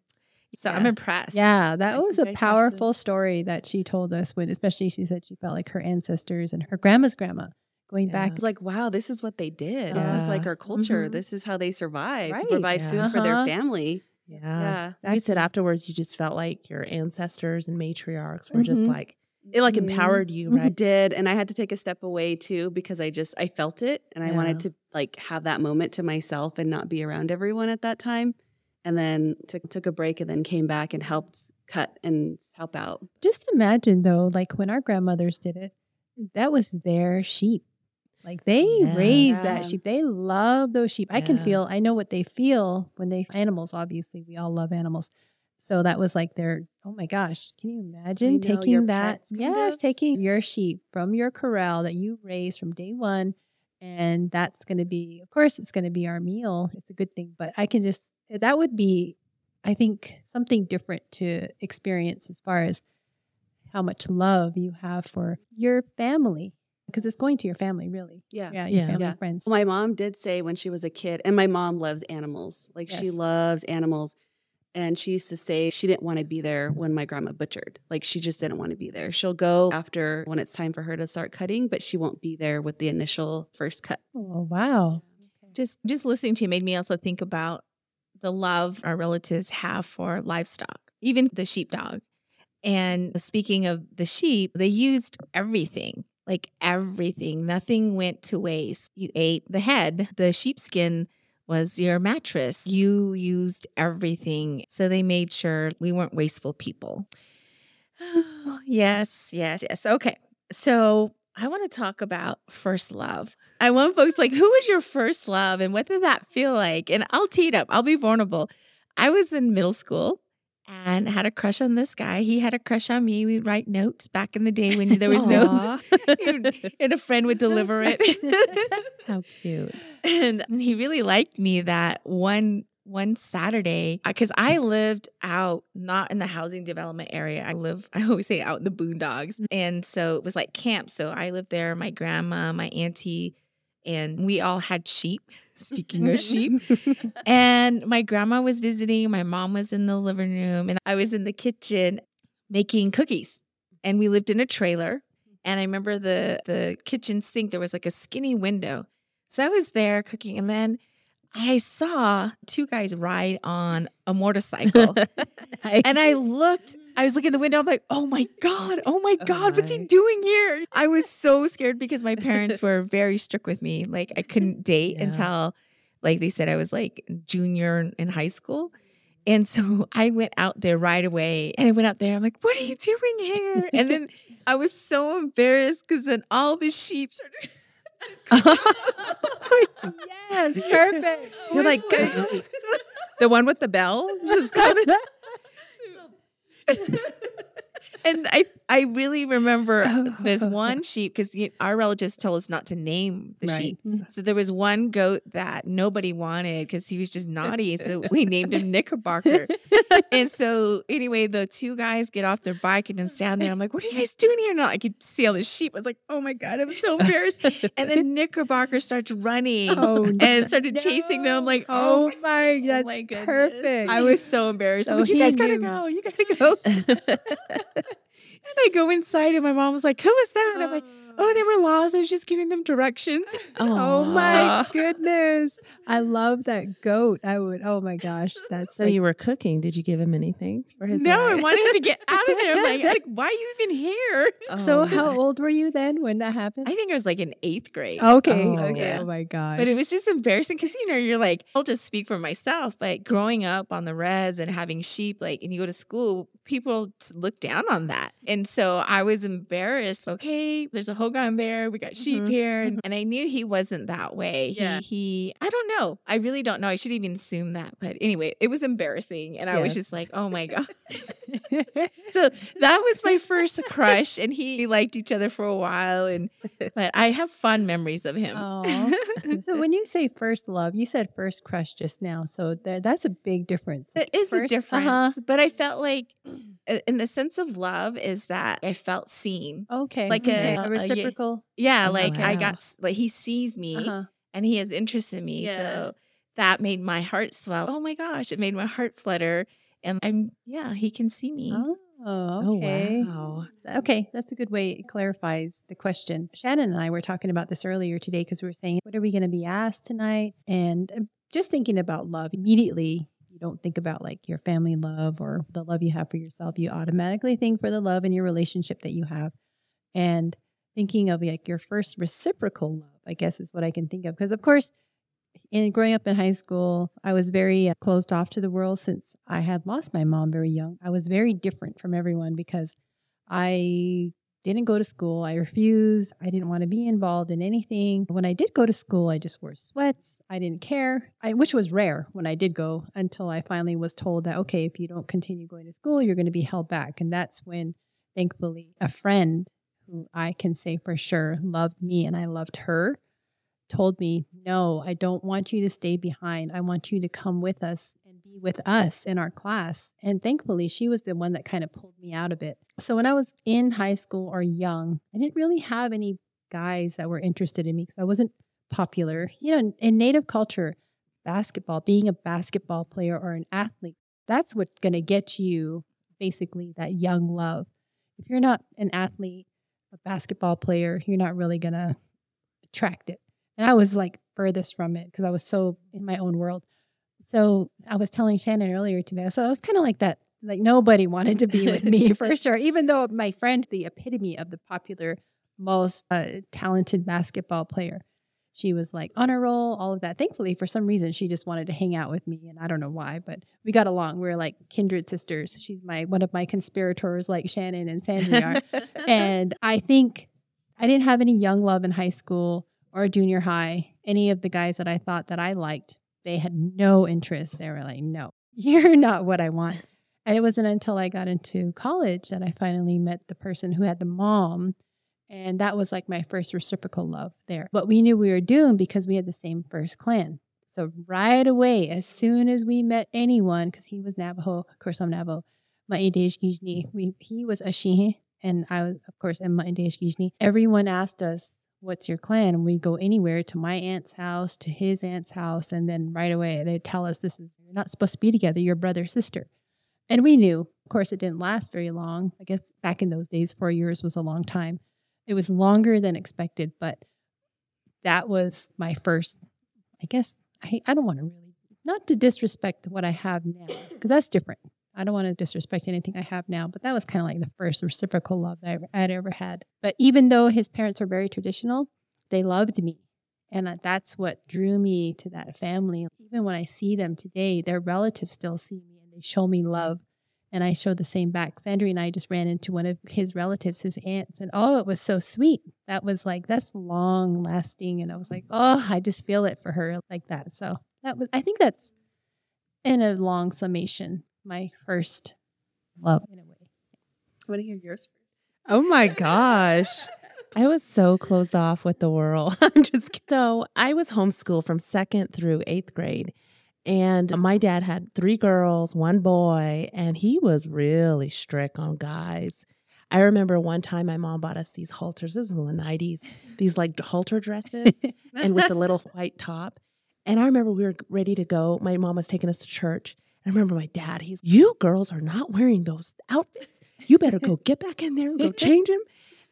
so I'm impressed. Yeah, that I was think a I saw some- powerful story that she told us when, especially she said she felt like her ancestors and her grandma's grandma going back. It's like, wow, this is what they did. This is like our culture. Mhm. This is how they survived Right. to provide Yeah. food for their Uh-huh. family. Yeah. Yeah. You said afterwards you just felt like your ancestors and matriarchs were just Mhm. like it like empowered you, Mhm. I right? did, and I had to take a step away too because I just I felt it, and I wanted to like have that moment to myself and not be around everyone at that time. And then took took a break, and then came back and helped cut and help out. Just imagine though, like when our grandmothers did it, that was their sheep. Like they raise that sheep. They love those sheep. I can feel, I know what they feel when they animals, obviously. We all love animals. So that was like their, oh my gosh, can you imagine know, taking that? pets, Yes, of. taking your sheep from your corral that you raised from day one. And that's going to be, of course, it's going to be our meal. It's a good thing. But I can just, that would be, I think, something different to experience as far as how much love you have for your family because it's going to your family, really. Yeah. Yeah, Yeah. family Yeah. friends. My mom did say when she was a kid, and my mom loves animals. Like she loves animals. And she used to say she didn't want to be there when my grandma butchered. Like she just didn't want to be there. She'll go after when it's time for her to start cutting, but she won't be there with the initial first cut. Oh, wow. Just just listening to you made me also think about the love our relatives have for livestock, even the sheepdog. And speaking of the sheep, they used everything, like everything. Nothing went to waste. You ate the head, the sheepskin was your mattress. You used everything. So they made sure we weren't wasteful people. yes, yes, yes. Okay. So I want to talk about first love. I want folks like, who was your first love and what did that feel like? And I'll tee it up. I'll be vulnerable. I was in middle school and had a crush on this guy. He had a crush on me. We'd write notes back in the day when there was no, and a friend would deliver it. How cute. and he really liked me that one one Saturday uh, because I lived out not in the housing development area. I live I always say out in the boondocks. And so it was like camp. So I lived there, my grandma, my auntie, and we all had sheep. Speaking of sheep. And my grandma was visiting, my mom was in the living room, and I was in the kitchen making cookies. And we lived in a trailer. And I remember the the kitchen sink, there was like a skinny window. So I was there cooking, and then I saw two guys ride on a motorcycle. and I looked, I was looking in the window, I'm like, oh my God, oh my Oh God, what's he doing here? I was so scared because my parents were very strict with me. Like I couldn't date Yeah. until like they said I was like junior in high school. And so I went out there right away and I went out there. I'm like, what are you doing here? And then I was so embarrassed because then all the sheep started. Yes, perfect. You're like, "Gosh, the one with the bell just coming. and I I really remember this one sheep because our relatives told us not to name the Right. sheep. Mm-hmm. So there was one goat that nobody wanted because he was just naughty. So we named him Knickerbocker. and so anyway, the two guys get off their bike and I'm standing there. I'm like, what are you guys doing here? Now I could see all the sheep. I was like, oh my God, I'm so embarrassed. And then Knickerbocker starts running Oh, and started chasing them. I'm like, oh, oh my, that's my perfect. I was so embarrassed. So like, you guys gotta go. You gotta go. And I go inside, and my mom was like, "Who was that?" And I'm like, uh. "Oh, they were lost. I was just giving them directions." Oh my goodness. I love that goat. I would, oh my gosh. That's So like, you were cooking. Did you give him anything for his no, I wanted him to get out of there. I'm like, like, why are you even here? Oh so Oh, how old were you then when that happened? I think I was like in eighth grade. okay. Oh, okay. yeah. Oh my gosh. But it was just embarrassing because you know you're like I'll just speak for myself. But growing up on the reds and having sheep, like, and you go to school, people look down on that, and so I was embarrassed. Okay, there's a hogan there, we got sheep Mhm, here, and, and I knew he wasn't that way. Yeah. He, he, I don't know. I really don't know. I should even assume that, but anyway, it was embarrassing, and I was just like, oh my god. so that was my first crush, and he liked each other for a while, and but I have fond memories of him. So when you say first love, you said first crush just now. So there, that's a big difference. It is a First- difference, uh-huh. but I felt like, uh, in the sense of love, is that I felt seen. Okay. Like okay. a- a a reciprocal. Yeah, Oh, like I got like he sees me Uh-huh. and he has interest in me, Yeah. so that made my heart swell. Oh my gosh, it made my heart flutter, and I'm yeah, he can see me. Oh, Oh, okay. wow. Okay, that's a good way. It clarifies the question. Shannon and I were talking about this earlier today because we were saying, what are we going to be asked tonight? And um, just thinking about love immediately, you don't think about like your family love or the love you have for yourself. You automatically think for the love in your relationship that you have. And thinking of like your first reciprocal love, I guess is what I can think of. Because, of course, in growing up in high school, I was very uh, closed off to the world since I had lost my mom very young. I was very different from everyone because I didn't go to school. I refused. I didn't want to be involved in anything. When I did go to school, I just wore sweats. I didn't care, I, which was rare when I did go until I finally was told that, okay, if you don't continue going to school, you're going to be held back. And that's when, thankfully, a friend who I can say for sure loved me and I loved her told me, No, I don't want you to stay behind. I want you to come with us and be with us in our class. And thankfully, she was the one that kind of pulled me out of it. So when I was in high school or young, I didn't really have any guys that were interested in me because I wasn't popular. You know, in Native culture, basketball, being a basketball player or an athlete, that's what's going to get you basically that young love. If you're not an athlete, a basketball player, you're not really going to attract it. And I was like furthest from it because I was so in my own world. So I was telling Shannon earlier today. So I was kind of like that. Like nobody wanted to be with me for sure, even though my friend, the epitome of the popular, most uh, talented basketball player, she was like on a roll, all of that. Thankfully, for some reason, she just wanted to hang out with me, and I don't know why, but we got along. We are like kindred sisters. She's my one of my conspirators, like Shannon and Sandy are. and I think I didn't have any young love in high school or junior high, any of the guys that I thought that I liked, they had no interest. They were like, no, you're not what I want. And it wasn't until I got into college that I finally met the person who had the mom. And that was like my first reciprocal love there. But we knew we were doomed because we had the same first clan. So right away, as soon as we met anyone, because he was Navajo, of course I'm Navajo, my Ma'idej we he was Ashihe, and I was, of course, am Ma'idej Everyone asked us, what's your clan? And we go anywhere to my aunt's house, to his aunt's house, and then right away they tell us this is you're not supposed to be together, you're brother sister. And we knew. Of course, it didn't last very long. I guess back in those days, four years was a long time. It was longer than expected, but that was my first. I guess I I don't want to really not to disrespect what I have now because that's different. I don't want to disrespect anything I have now, but that was kind of like the first reciprocal love that I would ever had. But even though his parents were very traditional, they loved me. And that's what drew me to that family. Even when I see them today, their relatives still see me and they show me love. And I show the same back. Sandra and I just ran into one of his relatives, his aunts, and oh, it was so sweet. That was like, that's long lasting. And I was like, oh, I just feel it for her like that. So that was, I think that's in a long summation my first love in a way. I want to hear yours first. Oh my gosh. I was so closed off with the world. I'm just kidding. so I was homeschooled from second through eighth grade. And my dad had three girls, one boy, and he was really strict on guys. I remember one time my mom bought us these halters. This was in the 90s, these like halter dresses and with the little white top. And I remember we were ready to go. My mom was taking us to church. I remember my dad, he's, You girls are not wearing those outfits. You better go get back in there and go change them.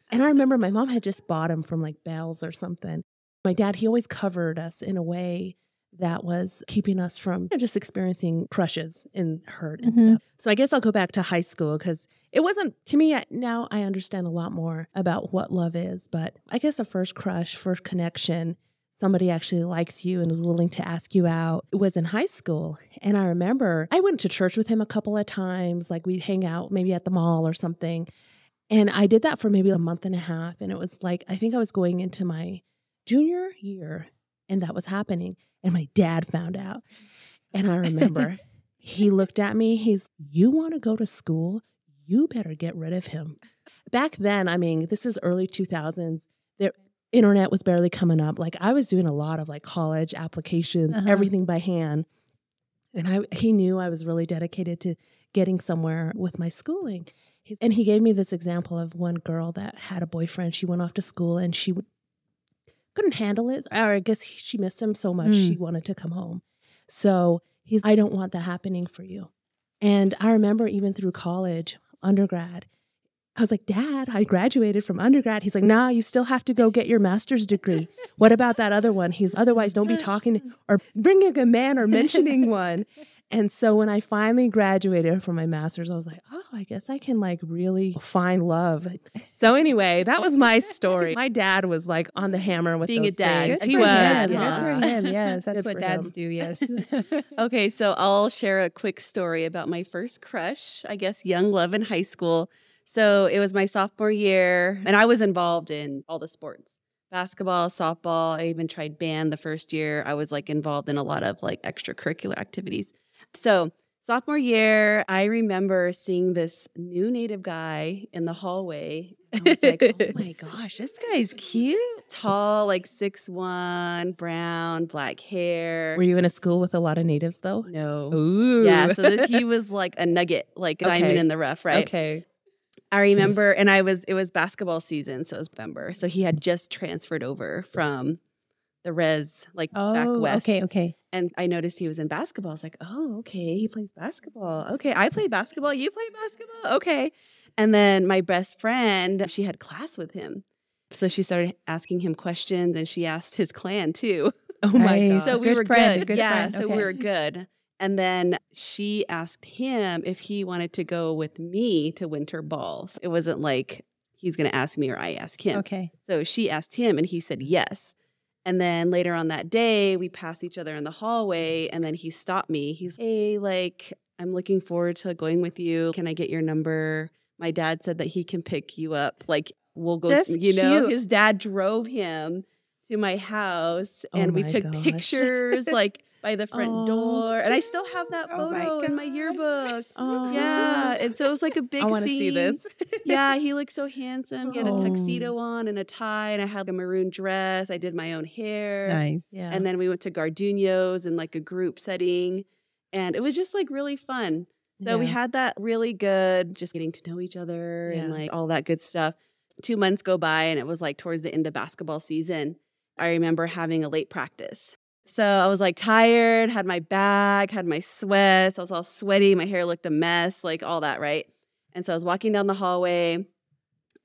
And I remember my mom had just bought them from like Bells or something. My dad, he always covered us in a way that was keeping us from you know, just experiencing crushes and hurt and mm-hmm. stuff. So I guess I'll go back to high school because it wasn't to me. Now I understand a lot more about what love is, but I guess a first crush, first connection somebody actually likes you and is willing to ask you out it was in high school. And I remember I went to church with him a couple of times, like we'd hang out maybe at the mall or something. And I did that for maybe a month and a half. And it was like, I think I was going into my junior year and that was happening. And my dad found out. And I remember he looked at me, he's, You want to go to school? You better get rid of him. Back then, I mean, this is early 2000s. There, internet was barely coming up. Like I was doing a lot of like college applications, uh-huh. everything by hand. And I he knew I was really dedicated to getting somewhere with my schooling. And he gave me this example of one girl that had a boyfriend. She went off to school and she couldn't handle it. Or I guess she missed him so much mm. she wanted to come home. So he's, I don't want that happening for you. And I remember even through college, undergrad, I was like, Dad, I graduated from undergrad. He's like, Nah, you still have to go get your master's degree. What about that other one? He's otherwise don't be talking or bringing a man or mentioning one. And so when I finally graduated from my master's, I was like, oh, I guess I can like really find love. So anyway, that was my story. My dad was like on the hammer with being a dad. He was. Yeah. Good for him. Yes, that's what dads him. do. Yes. okay, so I'll share a quick story about my first crush. I guess young love in high school. So it was my sophomore year, and I was involved in all the sports basketball, softball. I even tried band the first year. I was like involved in a lot of like extracurricular activities. So sophomore year, I remember seeing this new native guy in the hallway. I was like, oh my gosh, this guy's cute. Tall, like six one, brown, black hair. Were you in a school with a lot of natives though? No. Ooh. Yeah, so this, he was like a nugget, like a diamond in the rough, right? Okay. I remember, and I was, it was basketball season, so it was November. So he had just transferred over from the res, like back Oh, west. okay, okay. And I noticed he was in basketball. I was like, oh, okay, he plays basketball. Okay, I play basketball. You play basketball. Okay. And then my best friend, she had class with him. So she started asking him questions and she asked his clan too. Oh my Nice. god. So we Good were friend, good. good yeah, friend, so we were good. And then she asked him if he wanted to go with me to winter balls. It wasn't like he's going to ask me or I ask him. Okay. So she asked him and he said yes. And then later on that day, we passed each other in the hallway and then he stopped me. He's, hey, like, I'm looking forward to going with you. Can I get your number? My dad said that he can pick you up. Like, we'll go, Just you know, cute. his dad drove him to my house Oh and we took gosh. pictures like by the front Aw, door. And I still have that Oh my photo in my yearbook. Oh. Yeah. And so it was like a big thing. I want to see this. yeah, he looked so handsome. He had a Oh. tuxedo on and a tie, and I had a maroon dress. I did my own hair. Nice. Yeah. And then we went to Garduño's in like a group setting. And it was just like really fun. So we had that really good, just getting to know each other and like all that good stuff. Two months go by, and it was like towards the end of basketball season. I remember having a late practice. So I was like tired, had my bag, had my sweats. I was all sweaty. My hair looked a mess, like all that, right? And so I was walking down the hallway,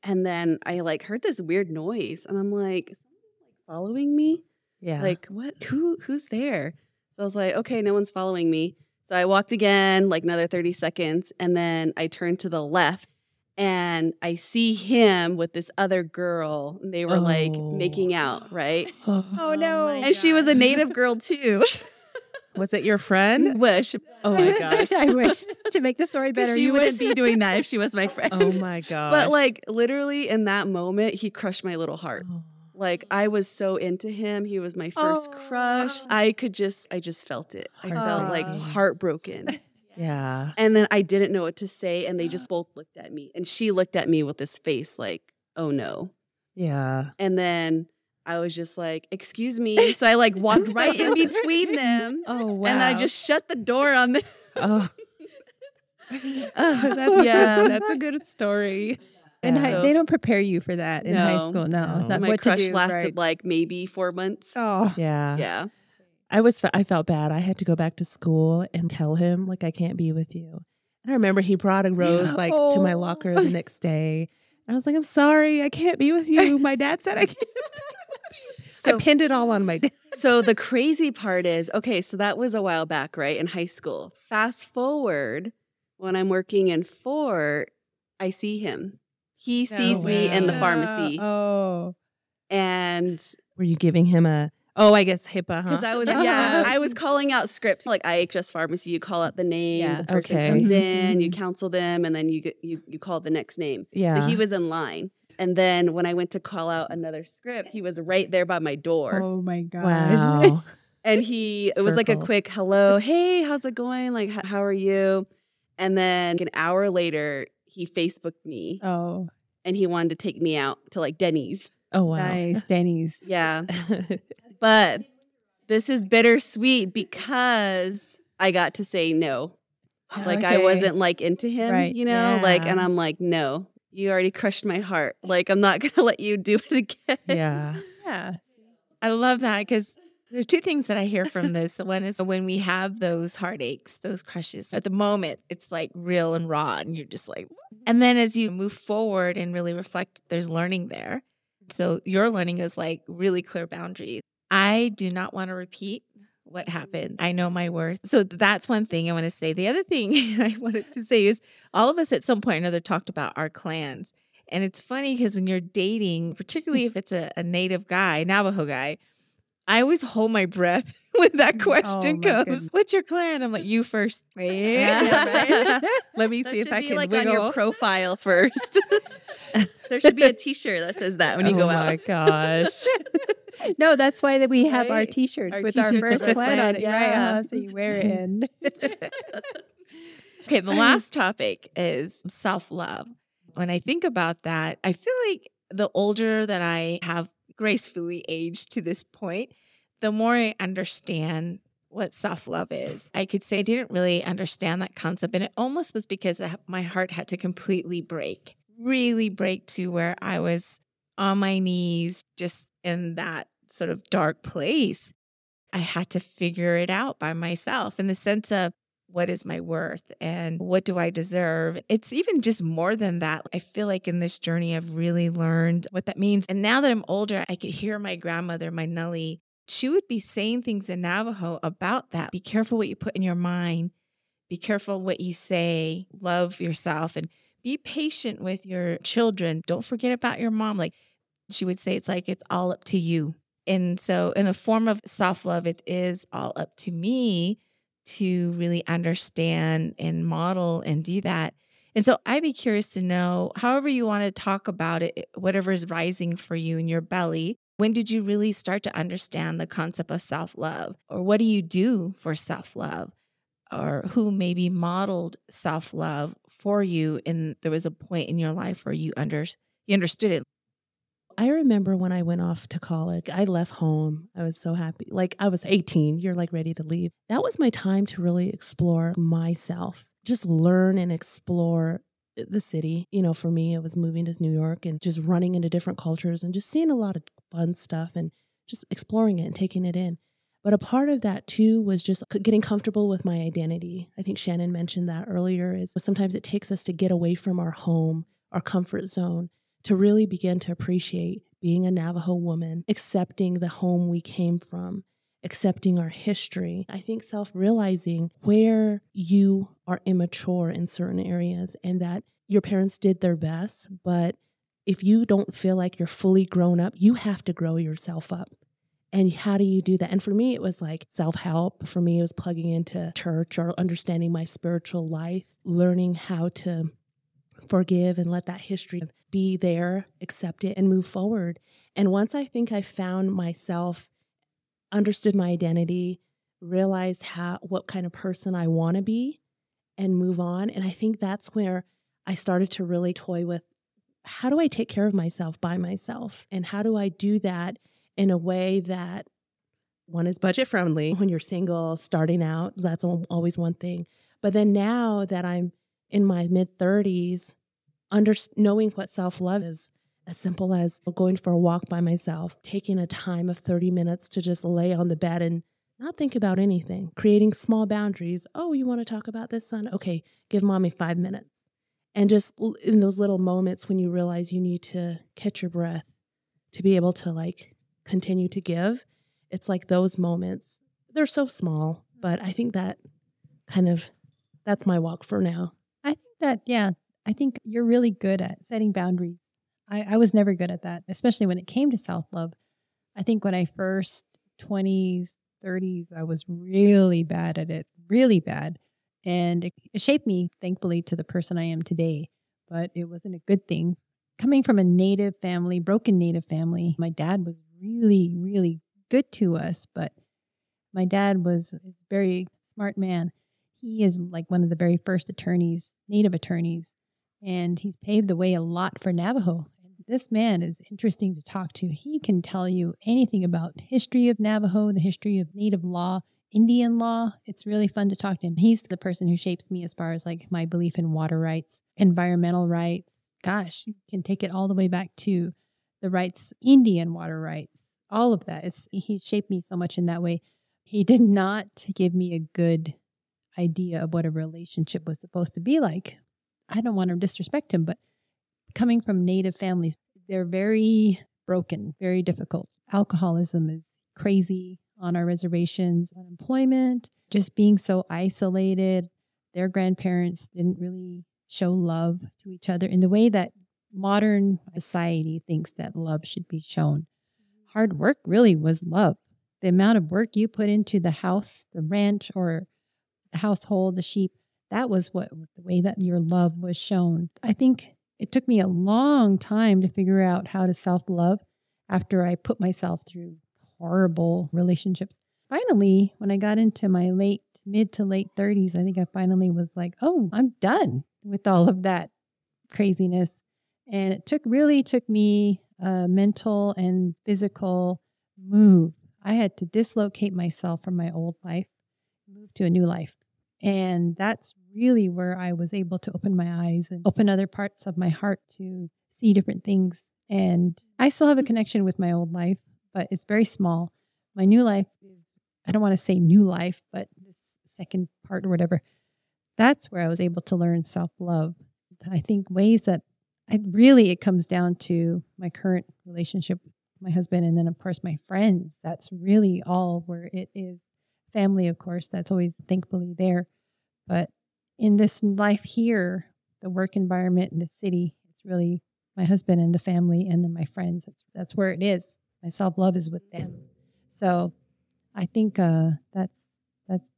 and then I like heard this weird noise, and I'm like, is someone like following me? yeah. Like what? Who? Who's there? So I was like, okay, no one's following me. So I walked again, like another 30 seconds, and then I turned to the left and I see him with this other girl. And they were like Oh. making out, right? Oh, no. my And she was a native girl too. Was it your friend? Wish. Oh my gosh. I wish to make the story better. she you wouldn't wish. be doing that if she was my friend. Oh my gosh. But like literally in that moment, he crushed my little heart. Oh. Like I was so into him. He was my first crush. Oh. I could just I just felt it. I felt like Heartbroken. Heartbroken. Yeah. And then I didn't know what to say and they just both looked at me. And she looked at me with this face like, "Oh no." Yeah. And then I was just like, "Excuse me." So I like walked right in between them. Oh, wow. And I just shut the door on them. Oh. Oh, that's yeah, that's a good story. And Yeah. hi- they don't prepare you for that in high school. No, it's No. not My what crush to do. lasted right. like maybe four months. Oh, Yeah. Yeah. I was I felt bad. I had to go back to school and tell him like I can't be with you. And I remember he brought a rose Yeah. like to my Oh. locker the oh. next day. And I was like, I'm sorry, I can't be with you. My dad said I can't. So I pinned it all on my dad. so the crazy part is, okay, so that was a while back, right? In high school. Fast forward when I'm working in Fort, I see him. He sees me in the wow. pharmacy. Oh, And Were you giving him a? Oh, I guess HIPAA, huh? because I was Yeah. yeah, I was calling out scripts like IHS pharmacy. You call out the name, Yeah. the person Okay. comes in, you mhm. counsel them, and then you get you you call the next name. yeah. So he was in line. And then when I went to call out another script, he was right there by my door. oh my gosh. wow. and he it was like a quick hello hey how's it going like "H- how are you and then an hour later he facebooked me Oh, and he wanted to take me out to like denny's oh wow. nice, Denny's. yeah but this is bittersweet because i got to say no ah, like i wasn't like into him Right, you know like and i'm like no you already crushed my heart like i'm not gonna let you do it again yeah. Yeah. I love that because there's two things that I hear from this. One is when we have those heartaches, those crushes. At the moment, it's like real and raw, and you're just like, and then as you move forward and really reflect, there's learning there. So your learning is like really clear boundaries. I do not want to repeat what mm-hmm. happened. I know my worth. So that's one thing I want to say. The other thing I wanted to say is all of us at some point or another talked about our clans. And it's funny because when you're dating, particularly if it's a, a native guy, Navajo guy, I always hold my breath when that Oh, question my comes. goodness. What's your clan? I'm like, you first. Yeah, right? Let me That see if should I be can like wiggle. on your profile first. there should be a T-shirt that says that when you oh go out. Oh my gosh. No, that's why that we have our T-shirts Our with our t-shirts with first clan, plan on flag, it, right? yeah. Uh-huh, so you wear it and okay, the last topic is self love. When I think about that, I feel like the older that I have gracefully aged to this point, the more I understand what self love is. I could say I didn't really understand that concept, and it almost was because my heart had to completely break, really break to where I was on my knees, just in that sort of dark place. I had to figure it out by myself in the sense of what is my worth and what do I deserve? It's even just more than that. I feel like in this journey, I've really learned what that means. And now that I'm older, I could hear my grandmother, my Nelly, she would be saying things in Navajo about that. Be careful what you put in your mind, be careful what you say, love yourself, and be patient with your children. Don't forget about your mom. Like she would say, it's like it's all up to you. And so, in a form of self love, it is all up to me to really understand and model and do that. And so, I'd be curious to know, however, you want to talk about it, eh, whatever is rising for you in your belly, when did you really start to understand the concept of self love? Or what do you do for self love? Or who maybe modeled self love for you? And there was a point in your life where you, under, you understood it. I remember when I went off to college, I left home. I was so happy. Like I was 18, you're like ready to leave. That was my time to really explore myself, just learn and explore the city. You know, for me, it was moving to New York and just running into different cultures and just seeing a lot of fun stuff and just exploring it and taking it in. But a part of that too was just getting comfortable with my identity. I think Shannon mentioned that earlier is sometimes it takes us to get away from our home, our comfort zone to really begin to appreciate being a Navajo woman, accepting the home we came from, accepting our history. I think self realizing where you are immature in certain areas and that your parents did their best, but if you don't feel like you're fully grown up, you have to grow yourself up. And how do you do that? And for me, it was like self help. For me, it was plugging into church or understanding my spiritual life, learning how to forgive and let that history be there, accept it, and move forward. And once I think I found myself, understood my identity, realized how what kind of person I want to be, and move on. And I think that's where I started to really toy with how do I take care of myself by myself? And how do I do that in a way that one is budget friendly when you're single, starting out? That's always one thing. But then now that I'm in my mid 30s, under knowing what self love is as simple as going for a walk by myself, taking a time of 30 minutes to just lay on the bed and not think about anything, creating small boundaries. Oh, you want to talk about this, son? Okay, give mommy five minutes. And just in those little moments when you realize you need to catch your breath to be able to like continue to give, it's like those moments. They're so small, but I think that kind of that's my walk for now. That, yeah, I think you're really good at setting boundaries. I, I was never good at that, especially when it came to self love. I think when I first 20s, 30s, I was really bad at it, really bad. And it, it shaped me, thankfully, to the person I am today. But it wasn't a good thing. Coming from a native family, broken native family, my dad was really, really good to us. But my dad was a very smart man he is like one of the very first attorneys, native attorneys, and he's paved the way a lot for Navajo. This man is interesting to talk to. He can tell you anything about history of Navajo, the history of native law, Indian law. It's really fun to talk to him. He's the person who shapes me as far as like my belief in water rights, environmental rights. Gosh, you can take it all the way back to the rights, Indian water rights, all of that. It's he shaped me so much in that way. He did not give me a good idea of what a relationship was supposed to be like. I don't want to disrespect him, but coming from native families, they're very broken, very difficult. Alcoholism is crazy on our reservations, unemployment, just being so isolated. Their grandparents didn't really show love to each other in the way that modern society thinks that love should be shown. Mm-hmm. Hard work really was love. the amount of work you put into the house, the ranch, or the household, the sheep, that was what the way that your love was shown. I think it took me a long time to figure out how to self love after I put myself through horrible relationships. Finally, when I got into my late, mid to late 30s, I think I finally was like, oh, I'm done with all of that craziness. And it took really took me a mental and physical move. I had to dislocate myself from my old life, move to a new life. And that's really where I was able to open my eyes and open other parts of my heart to see different things. And I still have a connection with my old life, but it's very small. My new life is, I don't want to say new life, but this second part or whatever, that's where I was able to learn self love. I think ways that I really, it comes down to my current relationship with my husband and then, of course, my friends. That's really all where it is family, of course, that's always thankfully there. But in this life here, the work environment in the city, it's really my husband and the family and then my friends. That's, that's where it is. My self love is with them. So I think uh, that's that's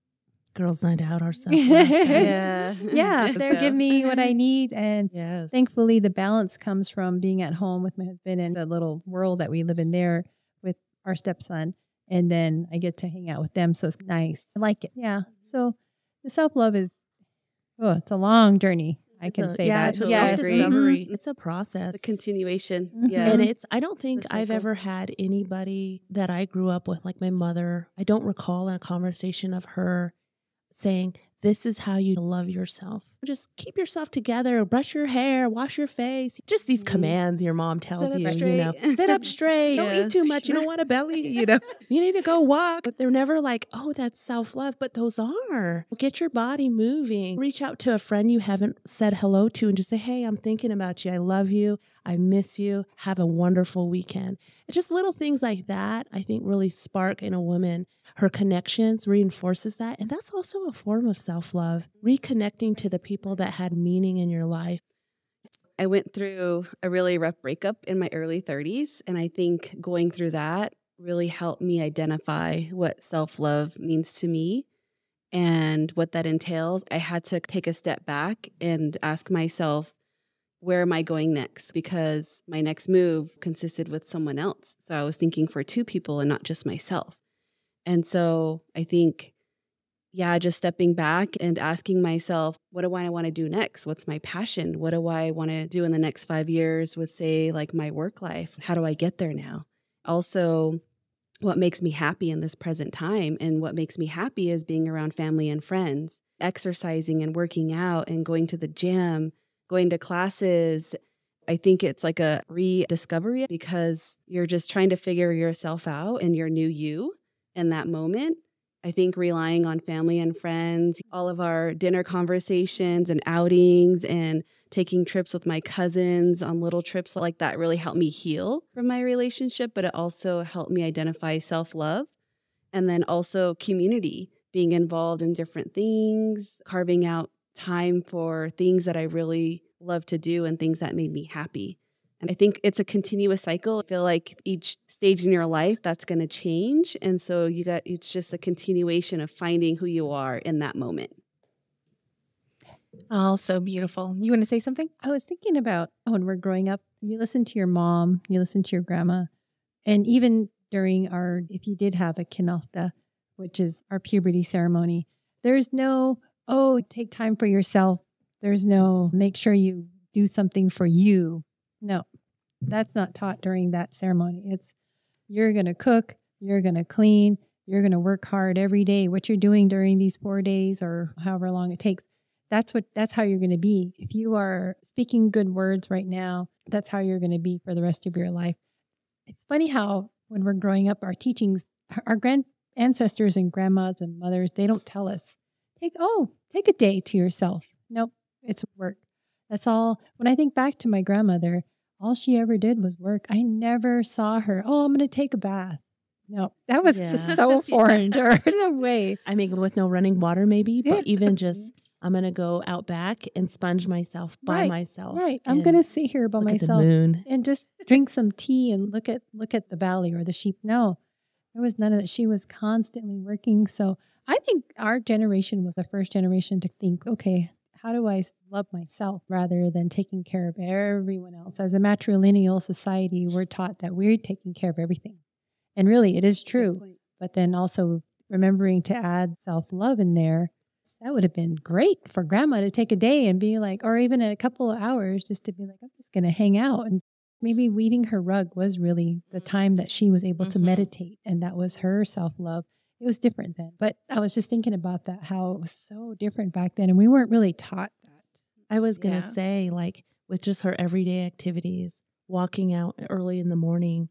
Girls' night out ourselves. Yeah. yeah. They So- give me what I need, and yes. thankfully the balance comes from being at home with my husband and the little world that we live in there with our stepson and then i get to hang out with them so it's nice i like it yeah so the self-love is oh it's a long journey i can a- say yeah, that it's a Yes. self-discovery. Mhm. It's a process. The continuation. Mhm. Yeah. And it's I don't think I've ever had anybody that I grew up with, like my mother. I don't recall a conversation of her saying, This is how you love yourself. Just keep yourself together, brush your hair, wash your face. Just these Mhm. commands your mom tells you, you know. Sit up straight. Don't eat too much. You don't want a belly, you know. You need to go walk. But they're never like, oh, that's self love. But those are. Get your body moving. Reach out to a friend you haven't said hello to and just say, hey, I'm thinking about you. I love you. I miss you. Have a wonderful weekend. And just little things like that, I think really spark in a woman her connections, reinforces that. And that's also a form of self love, reconnecting to the people that had meaning in your life. I went through a really rough breakup in my early 30s. And I think going through that really helped me identify what self love means to me and what that entails. I had to take a step back and ask myself, where am I going next? Because my next move consisted with someone else. So I was thinking for two people and not just myself. And so I think, yeah, just stepping back and asking myself, what do I want to do next? What's my passion? What do I want to do in the next five years with, say, like my work life? How do I get there now? Also, what makes me happy in this present time? And what makes me happy is being around family and friends, exercising and working out and going to the gym, going to classes. I think it's like a rediscovery because you're just trying to figure yourself out and your new you in that moment. I think relying on family and friends, all of our dinner conversations and outings and taking trips with my cousins on little trips like that really helped me heal from my relationship, but it also helped me identify self love and then also community, being involved in different things, carving out time for things that I really love to do and things that made me happy. And I think it's a continuous cycle. I feel like each stage in your life that's going to change. And so you got, it's just a continuation of finding who you are in that moment. Oh, so beautiful. You want to say something? I was thinking about when we're growing up, you listen to your mom, you listen to your grandma, and even during our, if you did have a Kinaaldá, which is our puberty ceremony, there's no, oh, take time for yourself. There's no, make sure you do something for you. No, that's not taught during that ceremony. It's, you're going to cook, you're going to clean, you're going to work hard every day. What you're doing during these four days or however long it takes, that's what that's how you're going to be if you are speaking good words right now that's how you're going to be for the rest of your life it's funny how when we're growing up our teachings our grand ancestors and grandmas and mothers they don't tell us take oh take a day to yourself. Nope it's work. That's all. When i think back to my grandmother all she ever did was work. I never saw her oh i'm going to take a bath. No that was just so foreign to her no way. I mean, with no running water, maybe, Yeah. but even mm-hmm. just I'm gonna go out back and sponge myself by Right, myself. right. I'm going to sit here by myself and just drink some tea and look at look at the valley or the sheep. No, There was none of that. She was constantly working. So I think our generation was the first generation to think, okay, how do I love myself rather than taking care of everyone else? As a matrilineal society, we're taught that we're taking care of everything. And really, it is true. But then also remembering to add self love in there, that would have been great for grandma to take a day and be like, or even a couple of hours just to be like, I'm just going to hang out. And maybe weaving her rug was really the Mm-hmm. time that she was able to Mhm. meditate. And that was her self love. It was different then. But I was just thinking about that, how it was so different back then. And we weren't really taught that. I was going Yeah. to say, like, with just her everyday activities, walking out early in the morning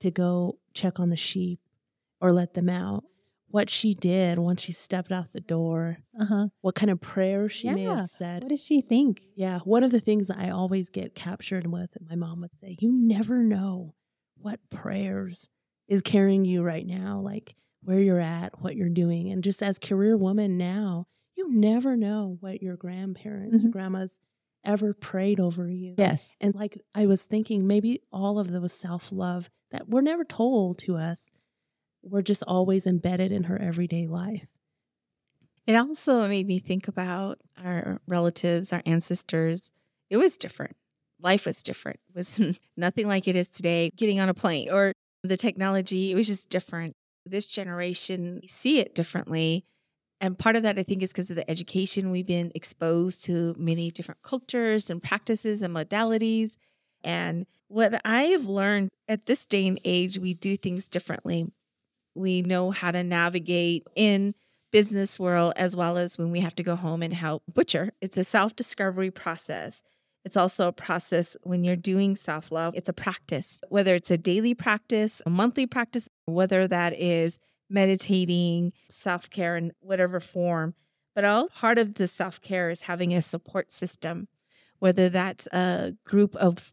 to go check on the sheep or let them out, what she did once she stepped out the door, Uh huh. what kind of prayer she may have said. What did she think? Yeah, one of the things that I always get captured with, and my mom would say, you never know what prayers is carrying you right now, like where you're at, what you're doing. And just as career woman now, you never know what your grandparents, Mhm. grandmas ever prayed over you. Yes. And like I was thinking, maybe all of those self love that were never told to us were just always embedded in her everyday life. It also made me think about our relatives, our ancestors. It was different. Life was different. It was nothing like it is today, getting on a plane or the technology. It was just different. This generation, we see it differently. And part of that, I think, is because of the education. We've been exposed to many different cultures and practices and modalities. And what I have learned at this day and age, we do things differently. We know how to navigate in business world as well as when we have to go home and help butcher. It's a self-discovery process. It's also a process when you're doing self-love. It's a practice, whether it's a daily practice, a monthly practice, whether that is meditating, self-care in whatever form. But all part of the self-care is having a support system, whether that's a group of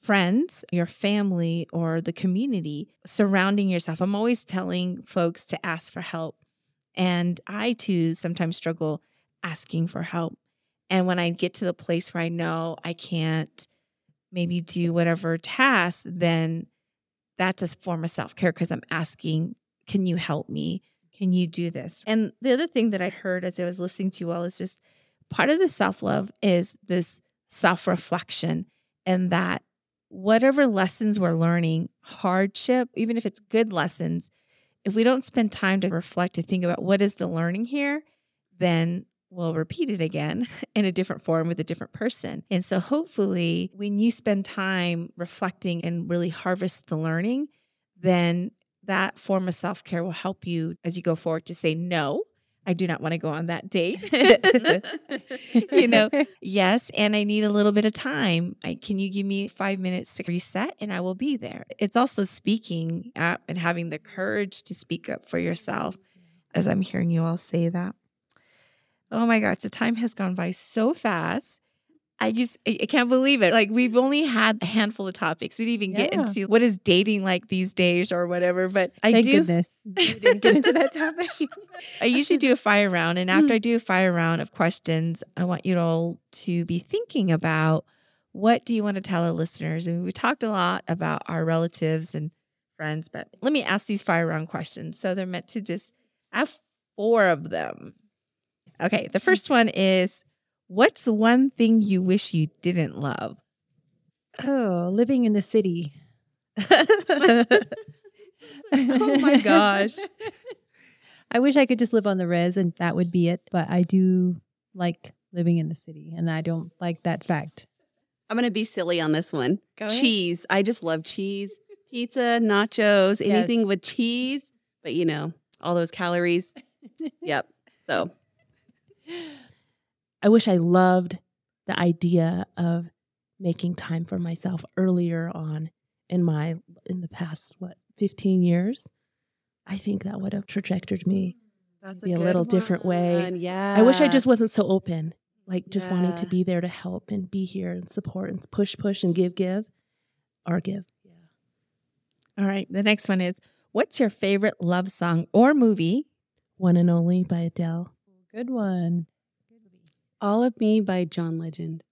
friends, your family, or the community surrounding yourself. I'm always telling folks to ask for help. And I too sometimes struggle asking for help. And when I get to the place where I know I can't maybe do whatever task, then that's a form of self care because I'm asking, can you help me? Can you do this? And the other thing that I heard as I was listening to you all is just part of the self love is this self reflection and that whatever lessons we're learning, hardship, even if it's good lessons, if we don't spend time to reflect and think about what is the learning here, then we'll repeat it again in a different form with a different person. And so hopefully when you spend time reflecting and really harvest the learning, then that form of self-care will help you as you go forward to say no. I do not want to go on that date. you know, yes, and I need a little bit of time. I, can you give me five minutes to reset and I will be there? It's also speaking up and having the courage to speak up for yourself as I'm hearing you all say that. Oh my gosh, the time has gone by so fast. I just I I can't believe it. Like we've only had a handful of topics. We didn't even get into what is dating like these days or whatever. But I Thank do goodness we didn't get into that topic. I usually do a fire round, and after hmm. I do a fire round of questions, I want you all to be thinking about what do you want to tell our listeners. And we talked a lot about our relatives and friends, but let me ask these fire round questions. So they're meant to just I have four of them. Okay, the hmm. first one is what's one thing you wish you didn't love? oh, living in the city. oh my gosh. I wish I could just live on the res and that would be it. But I do like living in the city and I don't like that fact. I'm gonna be silly on this one. Go ahead. cheese. I just love cheese. Pizza, nachos, anything Yes. with cheese. But you know, all those calories. Yep. So I wish I loved the idea of making time for myself earlier on in my in the past what 15 years. I think that would have trajectored me that's Be a little different way. one. Yeah. I wish I just wasn't so open, like just wanting to be there to help and be here and support and push, push and give, give, or give. Yeah. All right. The next one is what's your favorite love song or movie? One and Only by Adele. Good one. All of Me by John Legend.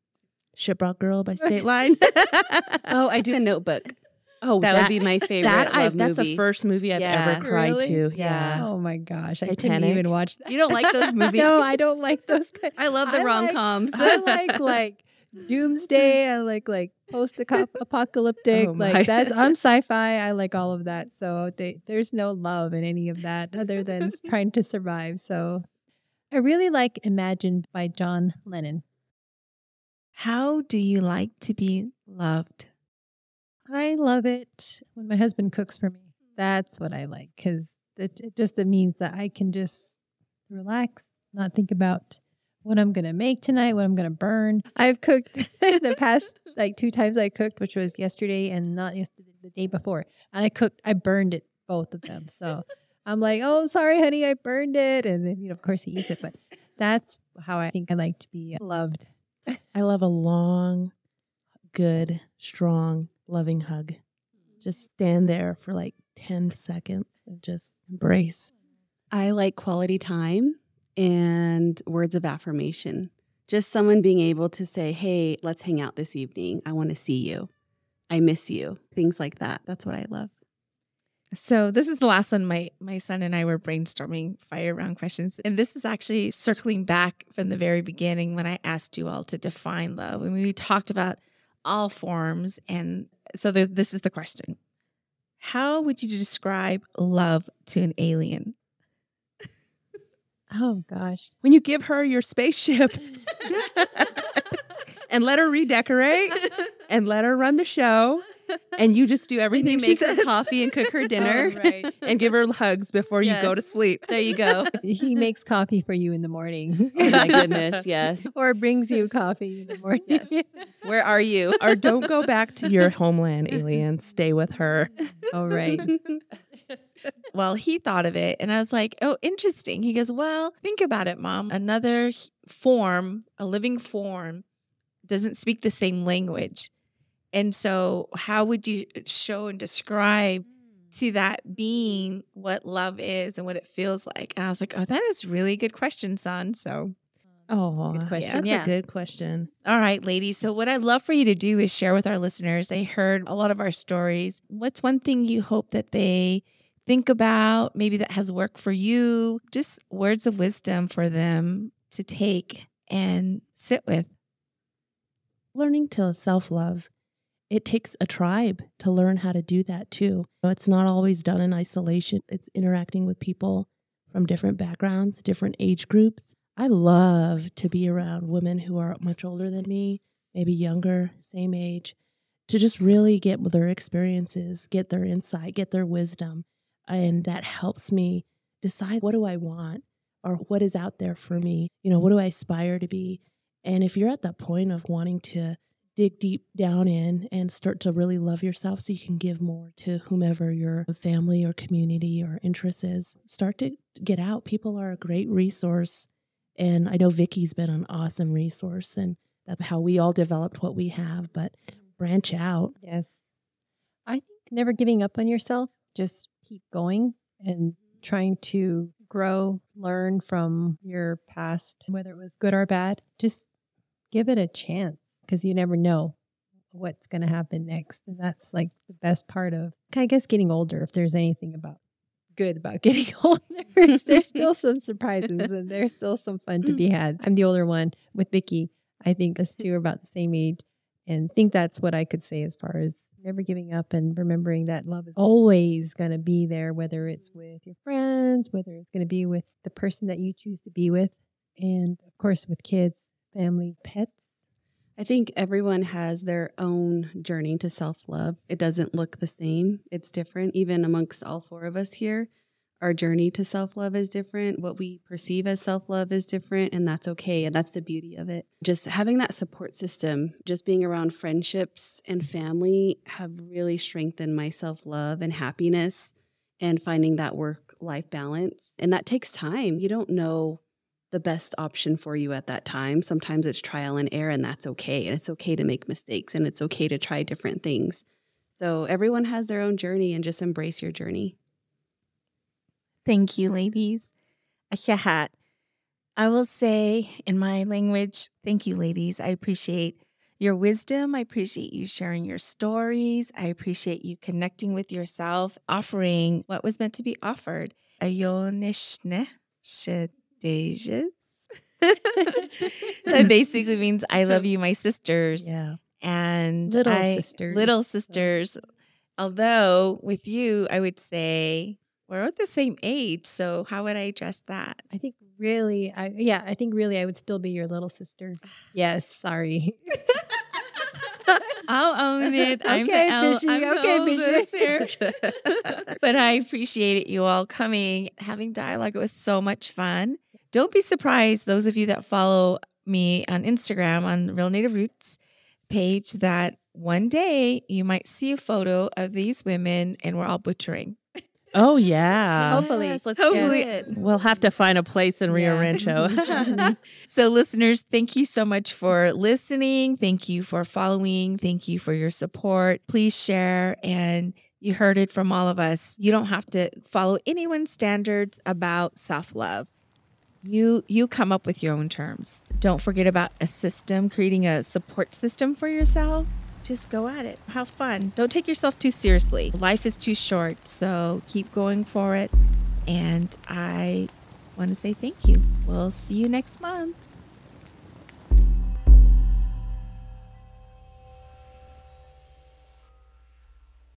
Shiprock Girl by State Line. oh, I do a notebook. Oh, that, would be my favorite. that. I, that's movie. the first movie I've Yeah. ever cried Really? to. Yeah. Oh my gosh, I couldn't even watch that. You don't like those movies? no, I don't like those. Kind. I love the I rom like- coms. I like like doomsday. I like like post apocalyptic. Oh like that's I'm sci-fi. I like all of that. So they, there's no love in any of that other than trying to survive. So I really like Imagine by John Lennon. How do you like to be loved? I love it when my husband cooks for me. That's what I like because it, it just it means that I can just relax, not think about what I'm gonna make tonight, what I'm gonna burn. I've cooked the past like two times I cooked, which was yesterday and not yesterday, the day before, and I cooked. I burned it both of them. So I'm like, oh, sorry, honey, I burned it, and then you know, of course, he eats it. But that's how I think I like to be uh, loved. I love a long, good, strong, loving hug. Mm-hmm. Just stand there for like 10 seconds and just embrace. I like quality time and words of affirmation. Just someone being able to say, hey, let's hang out this evening. I want to see you. I miss you. Things like that. That's what I love. So this is the last one. My my son and I were brainstorming fire round questions, and this is actually circling back from the very beginning when I asked you all to define love, and we talked about all forms. And so the, this is the question: How would you describe love to an alien? Oh gosh. When you give her your spaceship and let her redecorate and let her run the show, and you just do And everything you she make her coffee and cook her dinner. Oh, right. and give her hugs before you go to sleep. There you go. he makes coffee for you in the morning. Oh my goodness. Yes. or brings you coffee in the morning. Yes. Where are you? Or don't go back to your homeland, alien. Stay with her. oh, right. Well, he thought of it, and I was like, "Oh, interesting." He goes, "Well, think about it, mom. Another form, a living form, doesn't speak the same language, and so how would you uh, show and describe hmm. to that being what love is and what it feels like?" And I was like, "Oh, that is really good question, son." So, Oh, Good question. That's Yeah. a good question. all right, ladies. So, what I'd love for you to do is share with our listeners. They heard a lot of our stories. What's one thing you hope that they think about, maybe that has worked for you? Just words of wisdom for them to take and sit with. learning to self love, it takes a tribe to learn how to do that too. It's not always done in isolation, it's interacting with people from different backgrounds, different age groups. I love to be around women who are much older than me, maybe younger, same age, to just really get their experiences, get their insight, get their wisdom. And that helps me decide what do I want or what is out there for me? You know, what do I aspire to be? And if you're at that point of wanting to dig deep down in and start to really love yourself so you can give more to whomever your family or community or interest is, start to get out. People are a great resource. And I know Vicky's been an awesome resource, and that's how we all developed what we have. But branch out. Yes. I think never giving up on yourself, just keep going and trying to grow, learn from your past, whether it was good or bad. Just give it a chance because you never know what's going to happen next. And that's like the best part of, I guess, getting older, if there's anything about good about getting older. there's still some surprises and there's still some fun to be had. I'm the older one with Vicky. I think us two are about the same age and think that's what I could say as far as never giving up and remembering that love is always going to be there, whether it's with your friends, whether it's going to be with the person that you choose to be with, and of course with kids, family, pets. I think everyone has their own journey to self love. It doesn't look the same, it's different. Even amongst all four of us here, our journey to self love is different. What we perceive as self love is different, and that's okay. And that's the beauty of it. Just having that support system, just being around friendships and family have really strengthened my self love and happiness and finding that work life balance. And that takes time. You don't know the best option for you at that time. Sometimes it's trial and error, and that's okay. And it's okay to make mistakes and it's okay to try different things. So everyone has their own journey and just embrace your journey. Thank you, ladies. I will say in my language, thank you, ladies. I appreciate your wisdom. I appreciate you sharing your stories. I appreciate you connecting with yourself, offering what was meant to be offered. Ayonishne Shadejas. that basically means I love you, my sisters. Yeah. And Little I- sisters. Little sisters. Although with you, I would say we're at the same age. So how would I address that? I think really, I yeah, I think really I would still be your little sister. Yes, sorry. I'll own it. I'm the Okay, Fishy. I'm the Okay, Fishy. here. but I appreciate you all coming, having dialogue. It was so much fun. Don't be surprised, those of you that follow me on Instagram on Real Native Roots page, that one day you might see a photo of these women and we're all butchering. Oh yeah. Hopefully. Yes, let's Hopefully. do it. We'll have to find a place in Rio Yeah. Rancho. so, listeners, thank you so much for listening. Thank you for following. Thank you for your support. Please share. And you heard it from all of us. You don't have to follow anyone's standards about self love. You you come up with your own terms. Don't forget about a system, creating a support system for yourself. Just go at it. Have fun. Don't take yourself too seriously. Life is too short, so keep going for it. And I want to say thank you. We'll see you next month.